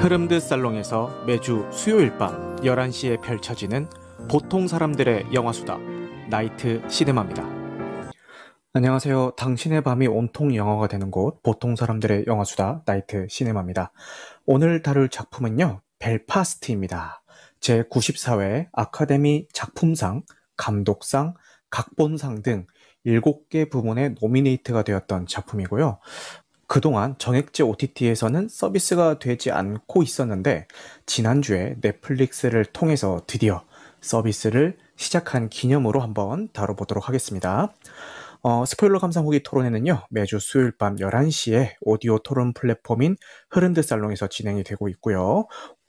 흐름드 살롱에서 매주 수요일 밤 11시에 펼쳐지는 보통 사람들의 영화수다 나이트 시네마입니다. 안녕하세요. 당신의 밤이 온통 영화가 되는 곳 보통 사람들의 영화수다 나이트 시네마입니다. 오늘 다룰 작품은요. 벨파스트입니다. 제94회 아카데미 작품상, 감독상, 각본상 등 7개 부문에 노미네이트가 되었던 작품이고요. 그동안 정액제 OTT에서는 서비스가 되지 않고 있었는데 지난주에 넷플릭스를 통해서 드디어 서비스를 시작한 기념으로 한번 다뤄보도록 하겠습니다. 어, 스포일러 감상 후기 토론회는요, 매주 수요일 밤 11시에 오디오 토론 플랫폼인 흐른드 살롱에서 진행이 되고 있고요.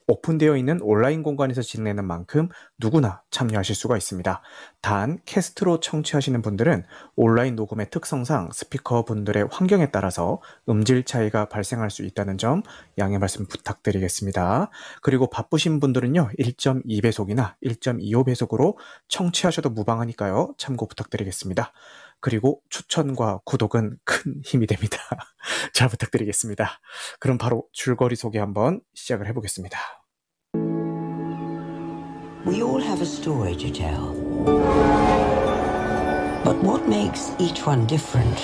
오픈되어 있는 온라인 공간에서 진행하는 만큼 누구나 참여하실 수가 있습니다. 단, 캐스트로 청취하시는 분들은 온라인 녹음의 특성상 스피커 분들의 환경에 따라서 음질 차이가 발생할 수 있다는 점 양해 말씀 부탁드리겠습니다. 그리고 바쁘신 분들은요, 1.2배속이나 1.25배속으로 청취하셔도 무방하니까요, 참고 부탁드리겠습니다. 그리고 추천과 구독은 큰 힘이 됩니다. 잘 부탁드리겠습니다. 그럼 바로 줄거리 소개 한번 시작을 해보겠습니다. We all have a story to tell. But what makes each one different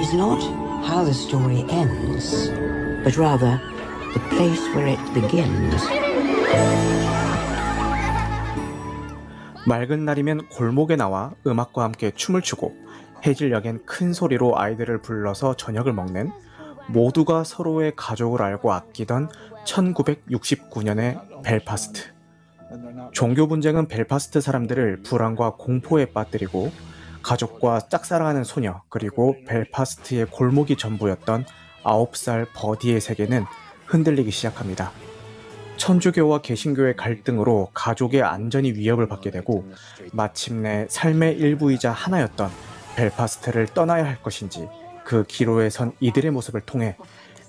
is not how the story ends, but rather the place where it begins. 맑은 날이면 골목에 나와 음악과 함께 춤을 추고 해질녘엔 큰 소리로 아이들을 불러서 저녁을 먹는 모두가 서로의 가족을 알고 아끼던 1969년의 벨파스트. 종교 분쟁은 벨파스트 사람들을 불안과 공포에 빠뜨리고 가족과 짝사랑하는 소녀 그리고 벨파스트의 골목이 전부였던 9살 버디의 세계는 흔들리기 시작합니다. 천주교와 개신교의 갈등으로 가족의 안전이 위협을 받게 되고 마침내 삶의 일부이자 하나였던 벨파스트를 떠나야 할 것인지 그 기로에 선 이들의 모습을 통해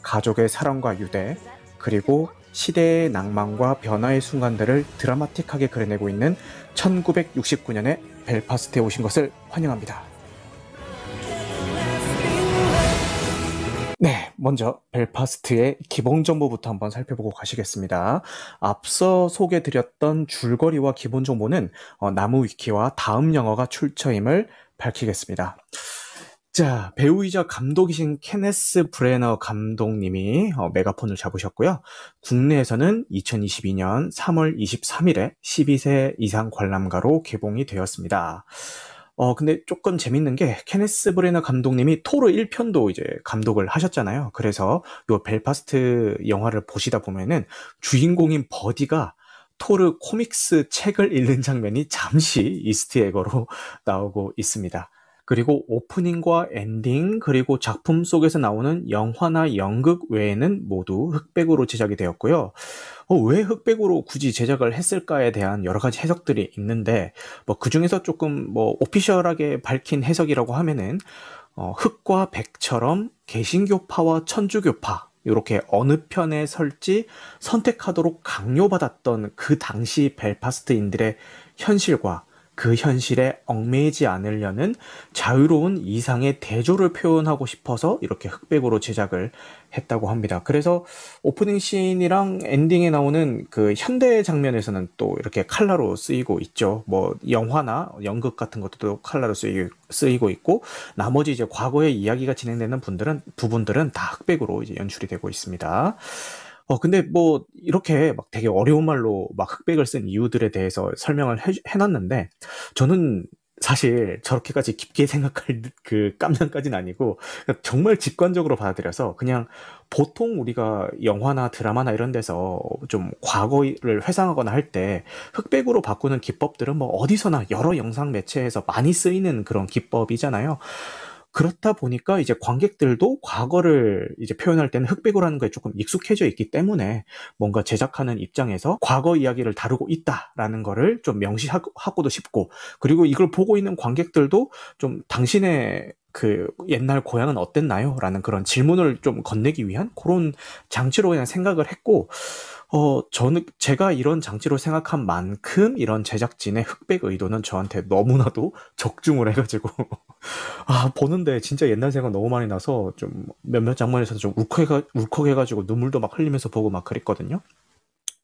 가족의 사랑과 유대 그리고 시대의 낭만과 변화의 순간들을 드라마틱하게 그려내고 있는 1969년의 벨파스트에 오신 것을 환영합니다. 네, 먼저 벨파스트의 기본 정보부터 한번 살펴보고 가시겠습니다. 앞서 소개드렸던 줄거리와 기본 정보는 어, 나무 위키와 다음 영화가 출처임을 밝히겠습니다. 자, 배우이자 감독이신 케네스 브레너 감독님이 어, 메가폰을 잡으셨고요. 국내에서는 2022년 3월 23일에 12세 이상 관람가로 개봉이 되었습니다. 어, 근데 조금 재밌는 게 케네스 브레너 감독님이 토르 1편도 이제 감독을 하셨잖아요. 그래서 요 벨파스트 영화를 보시다 보면은 주인공인 버디가 토르 comics 책을 읽는 장면이 잠시 Easter egg로 나오고 있습니다. 그리고 오프닝과 엔딩, 그리고 작품 속에서 나오는 영화나 연극 외에는 모두 흑백으로 제작이 되었고요. 어, 왜 흑백으로 굳이 제작을 했을까에 대한 여러 가지 해석들이 있는데, 뭐, 그 중에서 조금 뭐, 오피셜하게 밝힌 해석이라고 하면은, 어, 흑과 백처럼 개신교파와 천주교파, 이렇게 어느 편에 설지 선택하도록 강요받았던 그 당시 벨파스트인들의 현실과 그 현실에 얽매이지 않으려는 자유로운 이상의 대조를 표현하고 싶어서 이렇게 흑백으로 제작을 했다고 합니다. 그래서 오프닝 씬이랑 엔딩에 나오는 그 현대 장면에서는 또 이렇게 칼라로 쓰이고 있죠. 뭐 영화나 연극 같은 것도 칼라로 쓰이고 있고 나머지 이제 과거의 이야기가 진행되는 분들은 부분들은 다 흑백으로 이제 연출이 되고 있습니다. 어, 근데 뭐, 이렇게 막 되게 어려운 말로 막 흑백을 쓴 이유들에 대해서 설명을 해, 해놨는데, 저는 사실 저렇게까지 깊게 생각할 그 깜냥까지는 아니고, 정말 직관적으로 받아들여서 그냥 보통 우리가 영화나 드라마나 이런 데서 좀 과거를 회상하거나 할 때 흑백으로 바꾸는 기법들은 뭐 어디서나 여러 영상 매체에서 많이 쓰이는 그런 기법이잖아요. 그렇다 보니까 이제 관객들도 과거를 이제 표현할 때는 흑백으로 하는 거에 조금 익숙해져 있기 때문에 뭔가 제작하는 입장에서 과거 이야기를 다루고 있다라는 거를 좀 명시하고도 싶고 그리고 이걸 보고 있는 관객들도 좀 당신의 그 옛날 고향은 어땠나요? 라는 그런 질문을 좀 건네기 위한 그런 장치로 그냥 생각을 했고 어, 저는 제가 이런 장치로 생각한 만큼 이런 제작진의 흑백 의도는 저한테 너무나도 적중을 해가지고 아 보는데 진짜 옛날 생각 너무 많이 나서 좀 몇몇 장면에서 좀 울컥해가, 울컥해가지고 눈물도 막 흘리면서 보고 막 그랬거든요.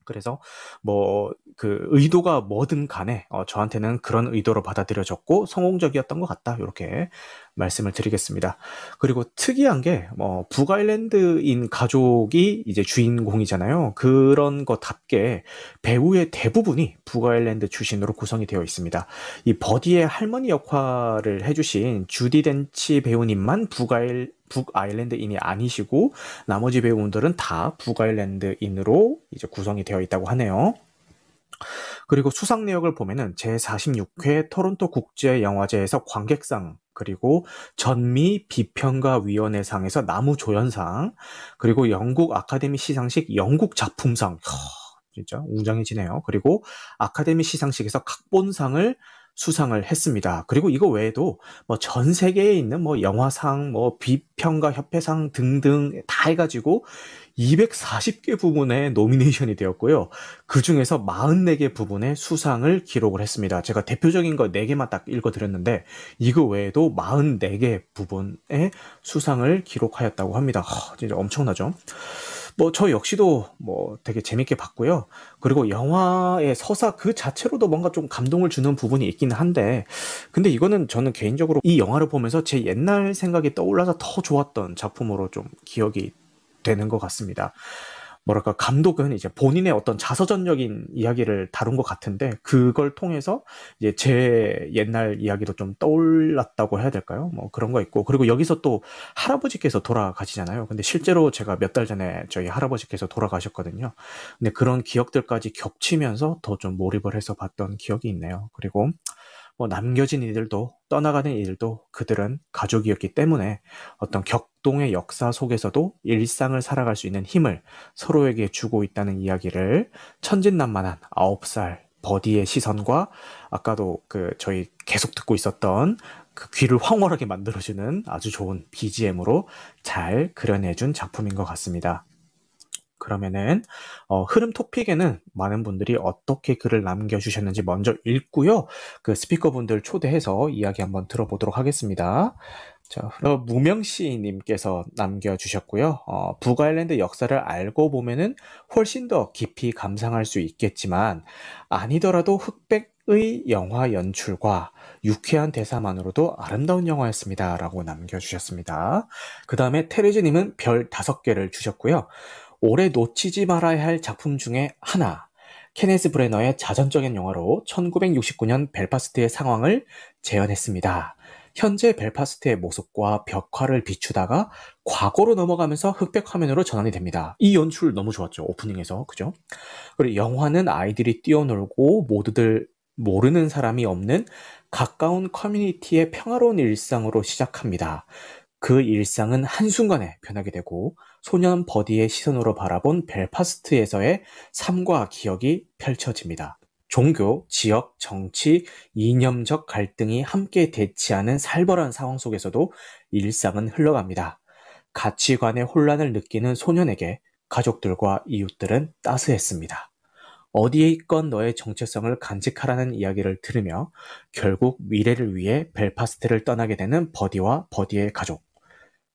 그래서 뭐 그 의도가 뭐든 간에 어, 저한테는 그런 의도로 받아들여졌고 성공적이었던 것 같다 이렇게 말씀을 드리겠습니다. 그리고 특이한 게 뭐 북아일랜드인 가족이 이제 주인공이잖아요. 그런 것답게 배우의 대부분이 북아일랜드 출신으로 구성이 되어 있습니다. 이 버디의 할머니 역할을 해주신 주디 덴치 배우님만 북아일 북아일랜드인이 아니시고 나머지 배우분들은 다 북아일랜드인으로 이제 구성이 되어 있다고 하네요. 그리고 수상 내역을 보면은 제46회 토론토 국제영화제에서 관객상 그리고 전미 비평가 위원회상에서 나무조연상 그리고 영국 아카데미 시상식 영국 작품상 허, 진짜 웅장해지네요. 그리고 아카데미 시상식에서 각본상을 수상을 했습니다. 그리고 이거 외에도 뭐 전 세계에 있는 뭐 영화상, 뭐 비평가 협회상 등등 다 해가지고 240개 부분에 노미네이션이 되었고요. 그 중에서 44개 부분에 수상을 기록을 했습니다. 제가 대표적인 거 4개만 딱 읽어드렸는데 이거 외에도 44개 부분에 수상을 기록하였다고 합니다. 하, 진짜 엄청나죠? 뭐 저 역시도 뭐 되게 재밌게 봤고요. 그리고 영화의 서사 그 자체로도 뭔가 좀 감동을 주는 부분이 있기는 한데 근데 이거는 저는 개인적으로 이 영화를 보면서 제 옛날 생각이 떠올라서 더 좋았던 작품으로 좀 기억이 되는 것 같습니다. 뭐랄까 감독은 이제 본인의 어떤 자서전적인 이야기를 다룬 것 같은데 그걸 통해서 이제 제 옛날 이야기도 좀 떠올랐다고 해야 될까요? 뭐 그런 거 있고 그리고 여기서 또 할아버지께서 돌아가시잖아요. 근데 실제로 제가 몇 달 전에 저희 할아버지께서 돌아가셨거든요. 근데 그런 기억들까지 겹치면서 더 좀 몰입을 해서 봤던 기억이 있네요. 그리고 뭐 남겨진 이들도 떠나가는 이들도 그들은 가족이었기 때문에 어떤 격동의 역사 속에서도 일상을 살아갈 수 있는 힘을 서로에게 주고 있다는 이야기를 천진난만한 9살 버디의 시선과 아까도 그 저희 계속 듣고 있었던 그 귀를 황홀하게 만들어주는 아주 좋은 BGM으로 잘 그려내준 작품인 것 같습니다. 그러면은 어, 흐름 토픽에는 많은 분들이 어떻게 글을 남겨주셨는지 먼저 읽고요. 그 스피커분들 초대해서 이야기 한번 들어보도록 하겠습니다. 자, 어, 무명씨님께서 남겨주셨고요. 어, 북아일랜드 역사를 알고 보면은 훨씬 더 깊이 감상할 수 있겠지만 아니더라도 흑백 의 영화 연출과 유쾌한 대사만으로도 아름다운 영화였습니다. 라고 남겨주셨습니다. 그 다음에 테레즈님은 별 다섯 개를 주셨고요. 올해 놓치지 말아야 할 작품 중에 하나. 케네스 브레너의 자전적인 영화로 1969년 벨파스트의 상황을 재현했습니다. 현재 벨파스트의 모습과 벽화를 비추다가 과거로 넘어가면서 흑백 화면으로 전환이 됩니다. 이 연출 너무 좋았죠. 오프닝에서. 그죠? 그리고 영화는 아이들이 뛰어놀고 모두들 모르는 사람이 없는 가까운 커뮤니티의 평화로운 일상으로 시작합니다. 그 일상은 한순간에 변하게 되고 소년 버디의 시선으로 바라본 벨파스트에서의 삶과 기억이 펼쳐집니다. 종교, 지역, 정치, 이념적 갈등이 함께 대치하는 살벌한 상황 속에서도 일상은 흘러갑니다. 가치관의 혼란을 느끼는 소년에게 가족들과 이웃들은 따스했습니다. 어디에 있건 너의 정체성을 간직하라는 이야기를 들으며 결국 미래를 위해 벨파스트를 떠나게 되는 버디와 버디의 가족.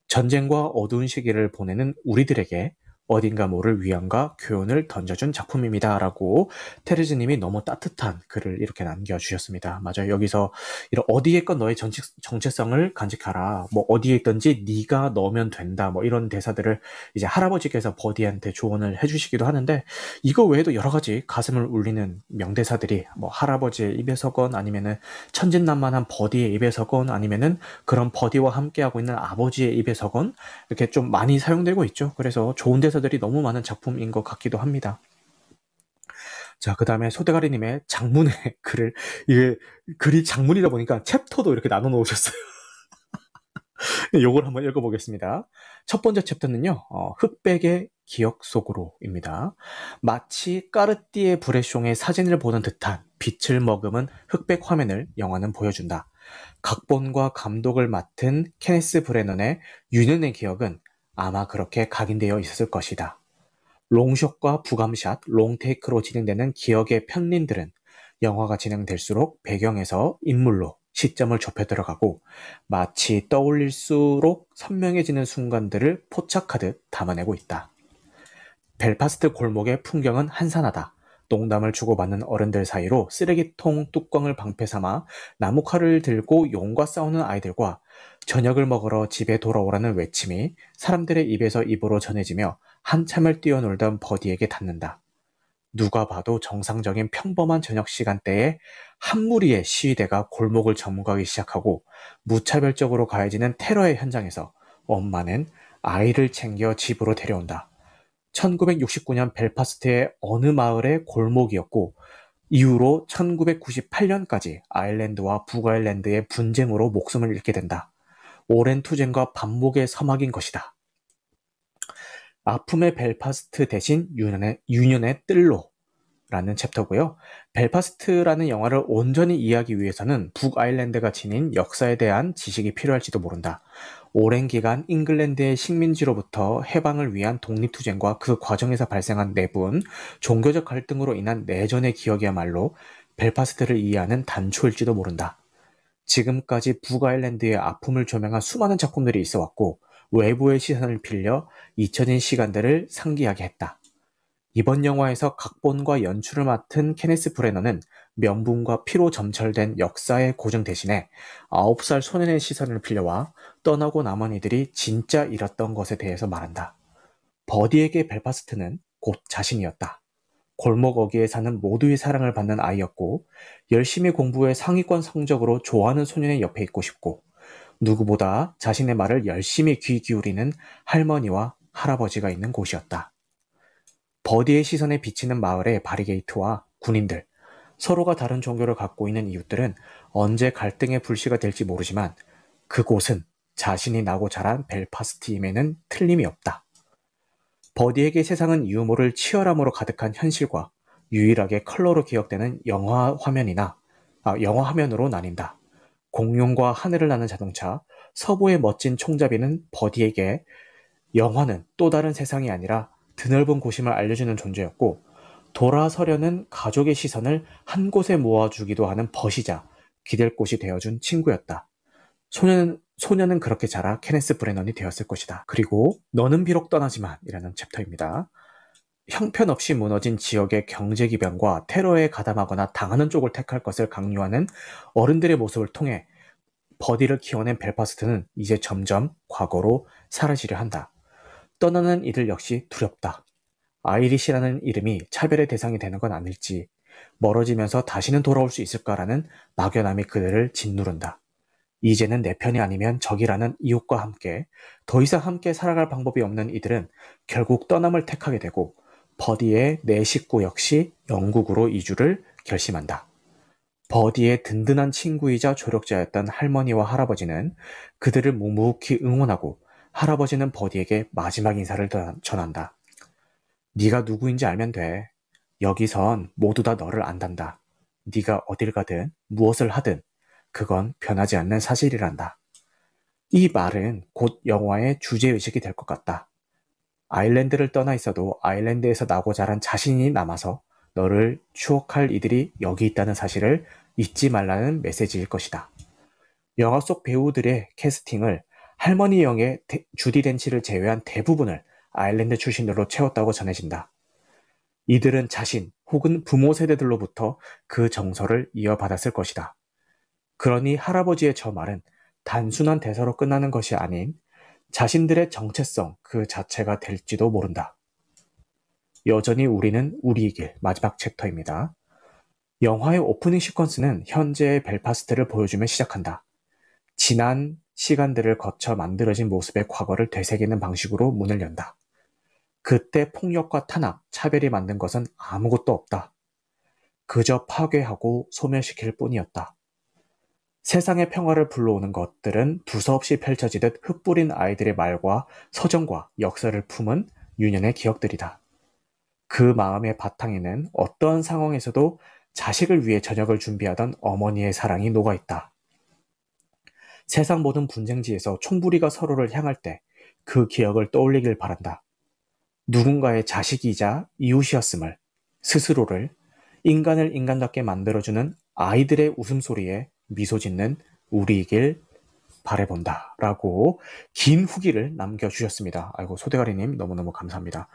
전쟁과 어두운 시기를 보내는 우리들에게 어딘가 모를 위안과 교훈을 던져준 작품입니다 라고 테르즈님이 너무 따뜻한 글을 이렇게 남겨주셨습니다. 맞아요. 여기서 이런 어디에 있건 너의 정치, 정체성을 간직하라. 뭐 어디에 있든지 네가 넣으면 된다. 뭐 이런 대사들을 이제 할아버지께서 버디한테 조언을 해주시기도 하는데 이거 외에도 여러 가지 가슴을 울리는 명대사들이 뭐 할아버지의 입에서건 아니면은 천진난만한 버디의 입에서건 아니면은 그런 버디와 함께하고 있는 아버지의 입에서건 이렇게 좀 많이 사용되고 있죠. 그래서 좋은 대사 대사들이 너무 많은 작품인 것 같기도 합니다. 자, 그 다음에 소대가리님의 장문의 글을, 이게 글이 장문이다 보니까 챕터도 이렇게 나눠 놓으셨어요. 요걸 한번 읽어보겠습니다. 첫 번째 챕터는요, 어, 흑백의 기억 속으로입니다. 마치 까르띠에 브레숑의 사진을 보는 듯한 빛을 머금은 흑백 화면을 영화는 보여준다. 각본과 감독을 맡은 케네스 브레넌의 유년의 기억은 아마 그렇게 각인되어 있었을 것이다. 롱숏과 부감샷, 롱테이크로 진행되는 기억의 편린들은 영화가 진행될수록 배경에서 인물로 시점을 좁혀 들어가고 마치 떠올릴수록 선명해지는 순간들을 포착하듯 담아내고 있다. 벨파스트 골목의 풍경은 한산하다. 농담을 주고받는 어른들 사이로 쓰레기통 뚜껑을 방패 삼아 나무 칼을 들고 용과 싸우는 아이들과 저녁을 먹으러 집에 돌아오라는 외침이 사람들의 입에서 입으로 전해지며 한참을 뛰어놀던 버디에게 닿는다. 누가 봐도 정상적인 평범한 저녁 시간대에 한 무리의 시위대가 골목을 점거하기 시작하고 무차별적으로 가해지는 테러의 현장에서 엄마는 아이를 챙겨 집으로 데려온다. 1969년 벨파스트의 어느 마을의 골목이었고 이후로 1998년까지 아일랜드와 북아일랜드의 분쟁으로 목숨을 잃게 된다. 오랜 투쟁과 반목의 서막인 것이다. 아픔의 벨파스트 대신 유년의, 유년의 뜰로 라는 챕터고요. 벨파스트라는 영화를 온전히 이해하기 위해서는 북아일랜드가 지닌 역사에 대한 지식이 필요할지도 모른다. 오랜 기간 잉글랜드의 식민지로부터 해방을 위한 독립투쟁과 그 과정에서 발생한 내분, 종교적 갈등으로 인한 내전의 기억이야말로 벨파스트를 이해하는 단초일지도 모른다. 지금까지 북아일랜드의 아픔을 조명한 수많은 작품들이 있어 왔고, 외부의 시선을 빌려 잊혀진 시간들을 상기하게 했다. 이번 영화에서 각본과 연출을 맡은 케네스 브레너는 명분과 피로 점철된 역사의 고증 대신에 9살 소년의 시선을 빌려와 떠나고 남은 이들이 진짜 잃었던 것에 대해서 말한다. 버디에게 벨파스트는 곧 자신이었다. 골목 어귀에 사는 모두의 사랑을 받는 아이였고 열심히 공부해 상위권 성적으로 좋아하는 소년의 옆에 있고 싶고 누구보다 자신의 말을 열심히 귀 기울이는 할머니와 할아버지가 있는 곳이었다. 버디의 시선에 비치는 마을의 바리게이트와 군인들, 서로가 다른 종교를 갖고 있는 이웃들은 언제 갈등의 불씨가 될지 모르지만 그곳은 자신이 나고 자란 벨파스트임에는 틀림이 없다. 버디에게 세상은 유머를 치열함으로 가득한 현실과 유일하게 컬러로 기억되는 영화 화면이나 아, 영화 화면으로 나뉜다. 공룡과 하늘을 나는 자동차, 서부의 멋진 총잡이는 버디에게 영화는 또 다른 세상이 아니라 드넓은 곳임을 알려주는 존재였고 돌아서려는 가족의 시선을 한 곳에 모아주기도 하는 벗이자 기댈 곳이 되어준 친구였다. 소년은, 소년은 그렇게 자라 케네스 브레넌이 되었을 것이다. 그리고 너는 비록 떠나지만 이라는 챕터입니다. 형편없이 무너진 지역의 경제 기반과 테러에 가담하거나 당하는 쪽을 택할 것을 강요하는 어른들의 모습을 통해 버디를 키워낸 벨파스트는 이제 점점 과거로 사라지려 한다. 떠나는 이들 역시 두렵다. Irish라는 이름이 차별의 대상이 되는 건 아닐지, 멀어지면서 다시는 돌아올 수 있을까라는 막연함이 그들을 짓누른다. 이제는 내 편이 아니면 적이라는 이웃과 함께 더 이상 함께 살아갈 방법이 없는 이들은 결국 떠남을 택하게 되고 버디의 내 식구 역시 영국으로 이주를 결심한다. 버디의 든든한 친구이자 조력자였던 할머니와 할아버지는 그들을 묵묵히 응원하고 할아버지는 버디에게 마지막 인사를 전한다. 네가 누구인지 알면 돼. 여기선 모두 다 너를 안단다. 네가 어딜 가든 무엇을 하든 그건 변하지 않는 사실이란다. 이 말은 곧 영화의 주제의식이 될 것 같다. 아일랜드를 떠나 있어도 아일랜드에서 나고 자란 자신이 남아서 너를 추억할 이들이 여기 있다는 사실을 잊지 말라는 메시지일 것이다. 영화 속 배우들의 캐스팅을 할머니 영의 주디 덴치를 제외한 대부분을 아일랜드 출신으로 채웠다고 전해진다. 이들은 자신 혹은 부모 세대들로부터 그 정서를 이어받았을 것이다. 그러니 할아버지의 저 말은 단순한 대사로 끝나는 것이 아닌 자신들의 정체성 그 자체가 될지도 모른다. 여전히 우리는 우리의 길 마지막 챕터입니다. 영화의 오프닝 시퀀스는 현재의 벨파스트를 보여주며 시작한다. 지난 시간들을 거쳐 만들어진 모습의 과거를 되새기는 방식으로 문을 연다. 그때 폭력과 탄압, 차별이 만든 것은 아무것도 없다. 그저 파괴하고 소멸시킬 뿐이었다. 세상의 평화를 불러오는 것들은 두서없이 펼쳐지듯 흩뿌린 아이들의 말과 서정과 역사를 품은 유년의 기억들이다. 그 마음의 바탕에는 어떠한 상황에서도 자식을 위해 저녁을 준비하던 어머니의 사랑이 녹아있다. 세상 모든 분쟁지에서 총부리가 서로를 향할 때 그 기억을 떠올리길 바란다. 누군가의 자식이자 이웃이었음을, 스스로를, 인간을 인간답게 만들어주는 아이들의 웃음소리에 미소 짓는 우리이길 바래본다. 라고 긴 후기를 남겨주셨습니다. 아이고, 소대가리님 너무너무 감사합니다.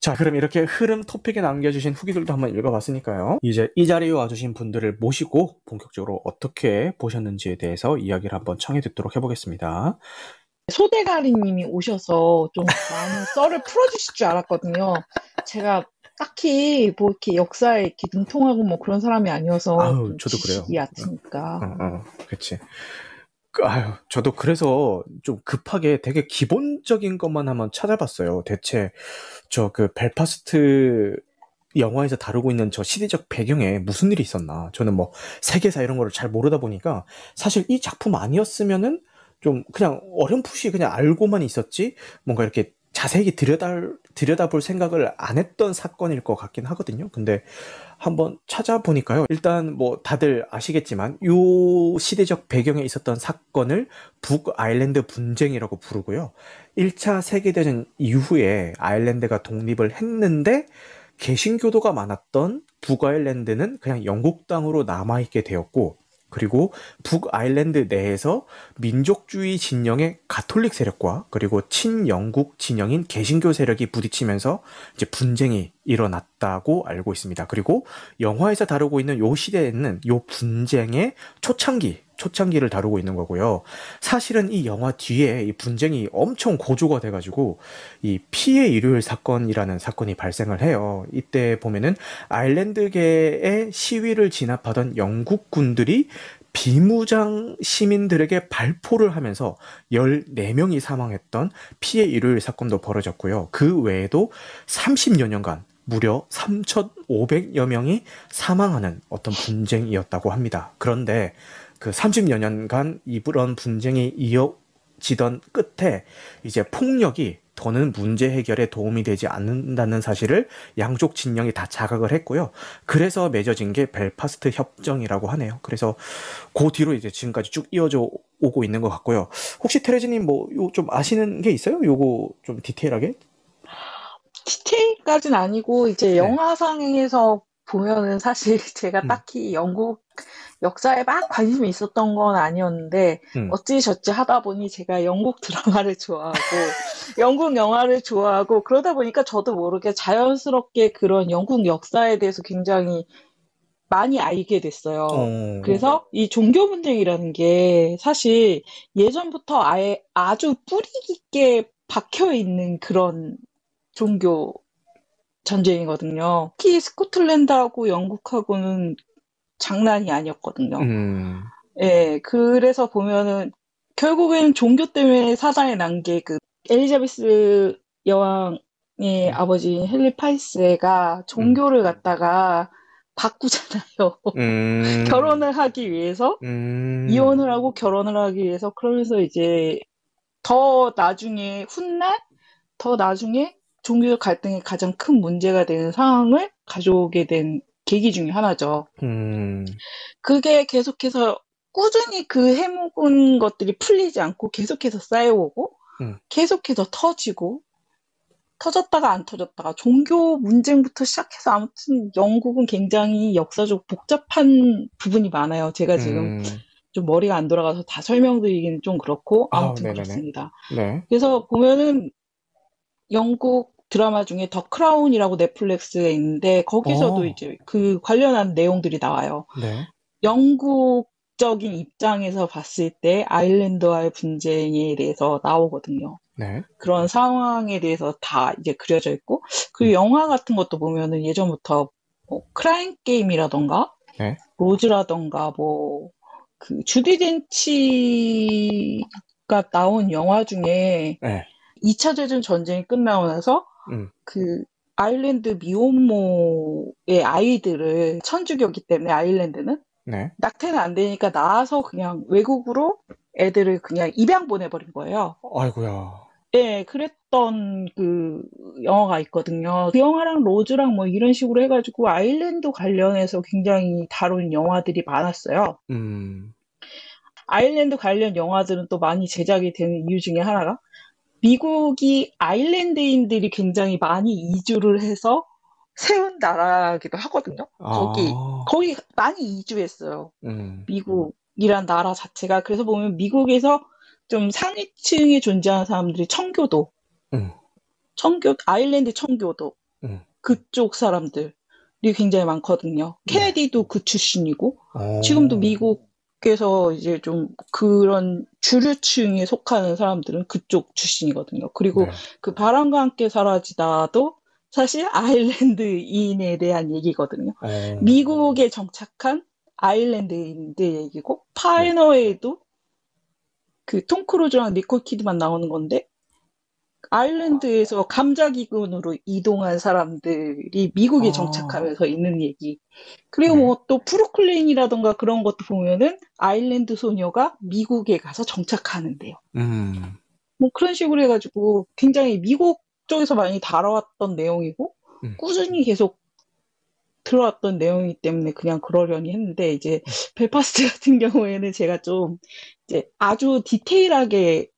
자, 그럼 이렇게 흐름 토픽에 남겨주신 후기들도 한번 읽어봤으니까요. 이제 이 자리에 와주신 분들을 모시고 본격적으로 어떻게 보셨는지에 대해서 이야기를 한번 청해 듣도록 해보겠습니다. 소대가리님이 오셔서 좀 많은 썰을 풀어주실 줄 알았거든요. 제가 딱히 뭐 이렇게 역사에 이렇게 능통하고 뭐 그런 사람이 아니어서 아유, 좀 저도 그래요. 얕으니까. 어, 어, 그치. 그, 아유, 저도 그래서 좀 급하게 되게 기본적인 것만 한번 찾아봤어요. 대체 저 그 벨파스트 영화에서 다루고 있는 저 시대적 배경에 무슨 일이 있었나. 저는 뭐 세계사 이런 거를 잘 모르다 보니까 사실 이 작품 아니었으면은 좀 그냥 어렴풋이 그냥 알고만 있었지 뭔가 이렇게 자세히 들여다, 들여다볼 생각을 안 했던 사건일 것 같긴 하거든요. 근데 한번 찾아보니까요. 일단 뭐 다들 아시겠지만 요 시대적 배경에 있었던 사건을 북 아일랜드 분쟁이라고 부르고요. 1차 세계 대전 이후에 아일랜드가 독립을 했는데 개신교도가 많았던 북아일랜드는 그냥 영국 땅으로 남아 있게 되었고 그리고 북아일랜드 내에서 민족주의 진영의 가톨릭 세력과 그리고 친영국 진영인 개신교 세력이 부딪히면서 이제 분쟁이 일어났다고 알고 있습니다. 그리고 영화에서 다루고 있는 요 시대에는 요 분쟁의 초창기 초창기를 다루고 있는 거고요. 사실은 이 영화 뒤에 이 분쟁이 엄청 고조가 돼가지고 이 피해 일요일 사건이라는 사건이 발생을 해요. 이때 보면은 아일랜드계의 시위를 진압하던 영국 군들이 비무장 시민들에게 발포를 하면서 14명이 사망했던 피해 일요일 사건도 벌어졌고요. 그 외에도 30여 년간 무려 3,500여 명이 사망하는 어떤 분쟁이었다고 합니다. 그런데 그 30여 년간 이런 분쟁이 이어지던 끝에 이제 폭력이 더는 문제 해결에 도움이 되지 않는다는 사실을 양쪽 진영이 다 자각을 했고요. 그래서 맺어진 게 벨파스트 협정이라고 하네요. 그래서 그 뒤로 이제 지금까지 쭉 이어져 오고 있는 것 같고요. 혹시 테레즈님 뭐 좀 아시는 게 있어요? 요거 좀 디테일하게? 디테일까지는 아니고 이제 네. 영화상에서 보면은 사실 제가 음. 딱히 영국 역사에 막 관심이 있었던 건 아니었는데 음. 어찌저찌 하다 보니 제가 영국 드라마를 좋아하고 영국 영화를 좋아하고 그러다 보니까 저도 모르게 자연스럽게 그런 영국 역사에 대해서 굉장히 많이 알게 됐어요. 어, 그래서 이 종교 분쟁이라는 게 사실 예전부터 아예 아주 뿌리 깊게 박혀 있는 그런 종교 전쟁이거든요. 특히 스코틀랜드하고 영국하고는 장난이 아니었거든요. 음, 예, 그래서 보면은 결국엔 종교 때문에 사단이 난게 그 엘리자베스 여왕의 음. 아버지인 헨리 8세가 종교를 갖다가 바꾸잖아요. 음, 결혼을 하기 위해서 음, 이혼을 하고 결혼을 하기 위해서 그러면서 이제 더 나중에 훗날 더 나중에 종교 갈등이 가장 큰 문제가 되는 상황을 가져오게 된 계기 중에 하나죠. 음, 그게 계속해서 꾸준히 그 해묵은 것들이 풀리지 않고 계속해서 쌓여오고 음. 계속해서 터지고 터졌다가 안 터졌다가 종교 문쟁부터 시작해서 아무튼 영국은 굉장히 역사적 복잡한 부분이 많아요. 제가 지금 음, 좀 머리가 안 돌아가서 다 설명드리기는 좀 그렇고 아무튼 네네네. 그렇습니다. 네, 그래서 보면은 영국 드라마 중에 더 크라운이라고 넷플릭스에 있는데 거기서도 어. 이제 그 관련한 내용들이 나와요. 네, 영국적인 입장에서 봤을 때 아일랜드와의 분쟁에 대해서 나오거든요. 네, 그런 상황에 대해서 다 이제 그려져 있고 그 음. 영화 같은 것도 보면은 예전부터 뭐 크라임 게임이라던가 네. 로즈라던가 뭐 그 주디 덴치가 나온 영화 중에 네, 2차 대전 전쟁이 끝나고 나서 음, 그 아일랜드 미혼모의 아이들을 천주교기 때문에 아일랜드는 네. 낙태는 안 되니까 나와서 그냥 외국으로 애들을 그냥 입양 보내버린 거예요. 아이고야. 예, 그랬던 그 영화가 있거든요. 그 영화랑 로즈랑 뭐 이런 식으로 해가지고 아일랜드 관련해서 굉장히 다룬 영화들이 많았어요. 음. 아일랜드 관련 영화들은 또 많이 제작이 되는 이유 중에 하나가 미국이 아일랜드인들이 굉장히 많이 이주를 해서 세운 나라기도 하거든요. 거기, 아. 거기 많이 이주했어요. 음. 미국이란 나라 자체가. 그래서 보면 미국에서 좀 상위층에 존재하는 사람들이 청교도, 음. 청교, 아일랜드 청교도, 음. 그쪽 사람들이 굉장히 많거든요. 케네디도 그 출신이고, 어. 지금도 미국 에서 이제 좀 그런 주류층에 속하는 사람들은 그쪽 출신이거든요. 그리고 네. 그 바람과 함께 사라지다도 사실 아일랜드인에 대한 얘기거든요. 어. 미국에 정착한 아일랜드인들 얘기고 Far and Away도 그 톰 크루즈랑 니콜 키드만 나오는 건데 아일랜드에서 감자기근으로 이동한 사람들이 미국에 아. 정착하면서 있는 얘기. 그리고 네. 뭐또 브루클린이라던가 그런 것도 보면은 아일랜드 소녀가 미국에 가서 정착하는데요. 음. 뭐 그런 식으로 해가지고 굉장히 미국 쪽에서 많이 다뤄왔던 내용이고 음. 꾸준히 계속 들어왔던 내용이기 때문에 그냥 그러려니 했는데 이제 벨파스트 같은 경우에는 제가 좀 이제 아주 디테일하게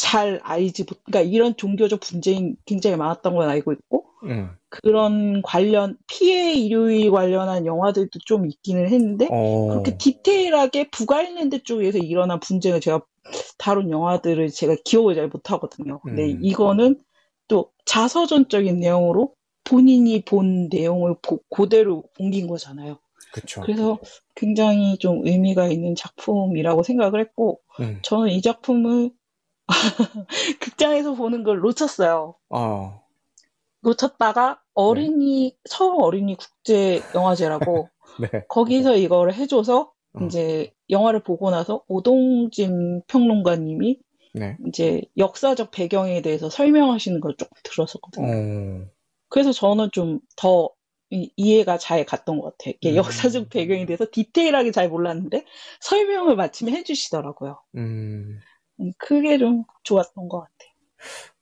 잘 알지 못, 그러니까 이런 종교적 분쟁이 굉장히 많았던 건 알고 있고 음. 그런 관련 피해 일요일 관련한 영화들도 좀 있기는 했는데 어. 그렇게 디테일하게 북아일랜드 쪽에서 일어난 분쟁을 제가 다룬 영화들을 제가 기억을 잘 못하거든요. 근데 음. 이거는 또 자서전적인 내용으로 본인이 본 내용을 보- 그대로 옮긴 거잖아요. 그쵸. 그래서 굉장히 좀 의미가 있는 작품이라고 생각을 했고, 음. 저는 이 작품을 극장에서 보는 걸 놓쳤어요. 아. 놓쳤다가 어린이, 서울 어린이 국제 영화제라고 네. 거기서 이거를 해줘서 어. 이제 영화를 보고 나서 오동진 평론가님이 네. 이제 역사적 배경에 대해서 설명하시는 걸 조금 들었었거든요. 어. 그래서 저는 좀 더 이해가 잘 갔던 것 같아요. 이게 음. 역사적 배경에 대해서 디테일하게 잘 몰랐는데 설명을 마침 해주시더라고요. 음. 음, 그게 좀 좋았던 것 같아요.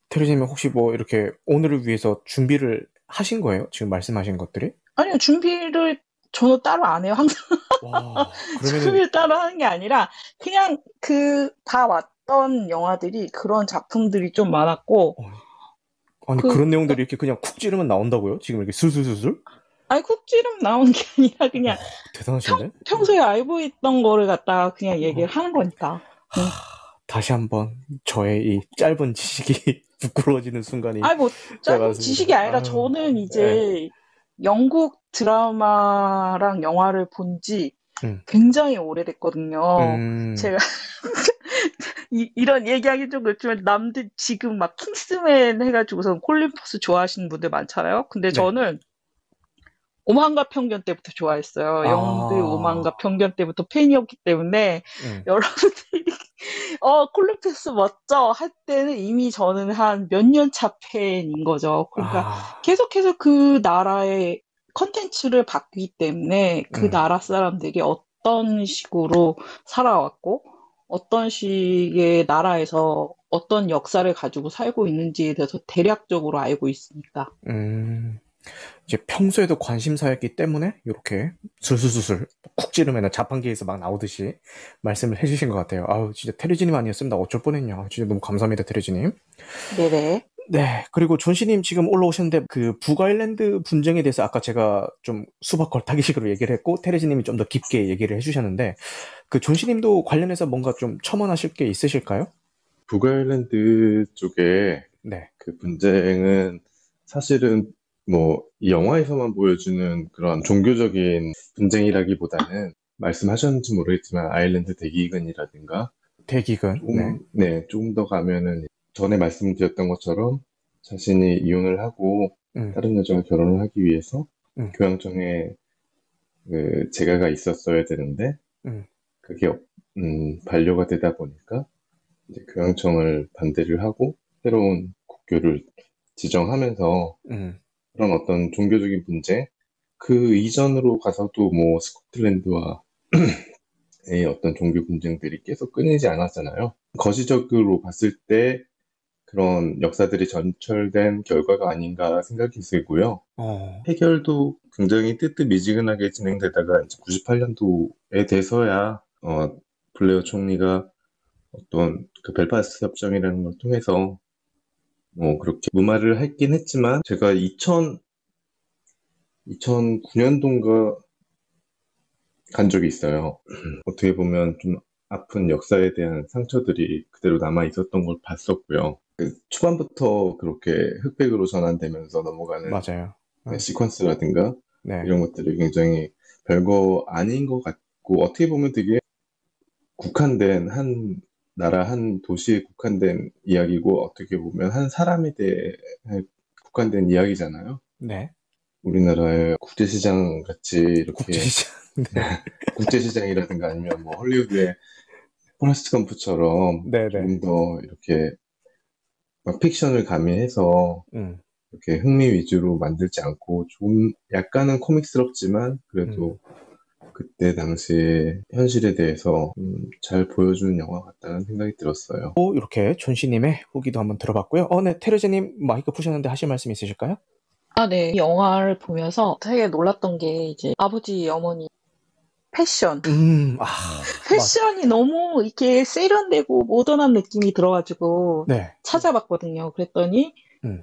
테리님은 혹시 뭐 이렇게 오늘을 위해서 준비를 하신 거예요? 지금 말씀하신 것들이? 아니요, 준비를 저는 따로 안 해요. 항상 와. 그러면은 준비를 따로 하는 게 아니라 그냥 그 다 왔던 영화들이 그런 작품들이 좀 많았고 아니 그- 그런 내용들이 이렇게 그냥 쿡 찌르면 나온다고요? 지금 이렇게 술술술술? 아니 쿡지름 나오는 게 아니라 그냥 대단하신데? 평소에 알고 있던 거를 갖다가 그냥 얘기를 하는 거니까. 다시 한번 저의 이 짧은 지식이 부끄러워지는 순간이 아니 뭐 짧은. 지식이 아니라 아유, 저는 이제 영국 드라마랑 영화를 본지 음. 굉장히 오래됐거든요. 음, 제가 이, 이런 얘기하기 좀 그렇지만 남들 지금 막 킹스맨 해가지고서 콜린 퍼스 좋아하시는 분들 많잖아요. 근데 네. 저는 오만과 편견 때부터 좋아했어요. 아. 영웅들 오만과 편견 때부터 팬이었기 때문에 음. 여러분들이 어 콜린 퍼스 멋져 할 때는 이미 저는 한 몇 년 차 팬인 거죠. 그러니까 아, 계속해서 그 나라의 컨텐츠를 바뀌기 때문에 그 음. 나라 사람들이 어떤 식으로 살아왔고 어떤 식의 나라에서 어떤 역사를 가지고 살고 있는지에 대해서 대략적으로 알고 있으니까. 음, 이제 평소에도 관심사였기 때문에 이렇게 술술술술 쿡 찌르면 자판기에서 막 나오듯이 말씀을 해주신 것 같아요. 아우 진짜 테리지님 아니었으면 나 어쩔 뻔했냐. 진짜 너무 감사합니다 테리지님. 네네. 네, 그리고 존씨님 지금 올라오셨는데 그 북아일랜드 분쟁에 대해서 아까 제가 좀 수박 걸타기식으로 얘기를 했고 테레지님이 좀 더 깊게 얘기를 해주셨는데 그 존씨님도 관련해서 뭔가 좀 첨언하실 게 있으실까요? 북아일랜드 쪽에 네, 그 분쟁은 사실은 뭐, 이 영화에서만 보여주는 그런 종교적인 분쟁이라기보다는 말씀하셨는지 모르겠지만 아일랜드 대기근이라든가 대기근. 조금, 네, 네, 조금 더 가면은 전에 말씀드렸던 것처럼 자신이 이혼을 하고 음, 다른 여자와 결혼을 하기 위해서 음. 교양청에 그 재가가 있었어야 되는데 음. 그게 없- 음, 반려가 되다 보니까 이제 교양청을 반대를 하고 새로운 국교를 지정하면서 음, 그런 어떤 종교적인 문제 그 이전으로 가서도 뭐 스코틀랜드와 의 어떤 종교 분쟁들이 계속 끊이지 않았잖아요. 거시적으로 봤을 때 그런 역사들이 전철된 결과가 아닌가 생각이 들고요. 어, 해결도 굉장히 뜨뜻미지근하게 진행되다가 이제 98년도에 돼서야 어, 블레어 총리가 어떤 그 벨파스트 협정이라는 걸 통해서 뭐 그렇게 무마를 했긴 했지만 제가 2000 2009년도인가 간 적이 있어요. 어떻게 보면 좀 아픈 역사에 대한 상처들이 그대로 남아 있었던 걸 봤었고요. 그 초반부터 그렇게 흑백으로 전환되면서 넘어가는 맞아요. 네, 시퀀스라든가 네. 이런 것들이 굉장히 별거 아닌 것 같고 어떻게 보면 되게 국한된 한 나라 한 도시에 국한된 이야기고 어떻게 보면 한 사람에 대해 국한된 이야기잖아요. 네. 우리나라의 국제시장 같이 이렇게 국제시장. 네. 국제시장이라든가 아니면 뭐 헐리우드의 포레스트 검프처럼 네, 네. 조금 더 이렇게 막 픽션을 가미해서 음, 이렇게 흥미 위주로 만들지 않고 좀 약간은 코믹스럽지만 그래도 그때 당시의 현실에 대해서 음, 잘 보여주는 영화 같다는 생각이 들었어요. 또 이렇게 존씨님의 후기도 한번 들어봤고요. 어, 네. 테르제님 마이크 푸셨는데 하실 말씀 있으실까요? 아, 네. 이 영화를 보면서 되게 놀랐던 게 이제 아버지, 어머니 패션. 음, 아, 패션이 너무 이렇게 세련되고 모던한 느낌이 들어가지고 네. 찾아봤거든요. 그랬더니 음.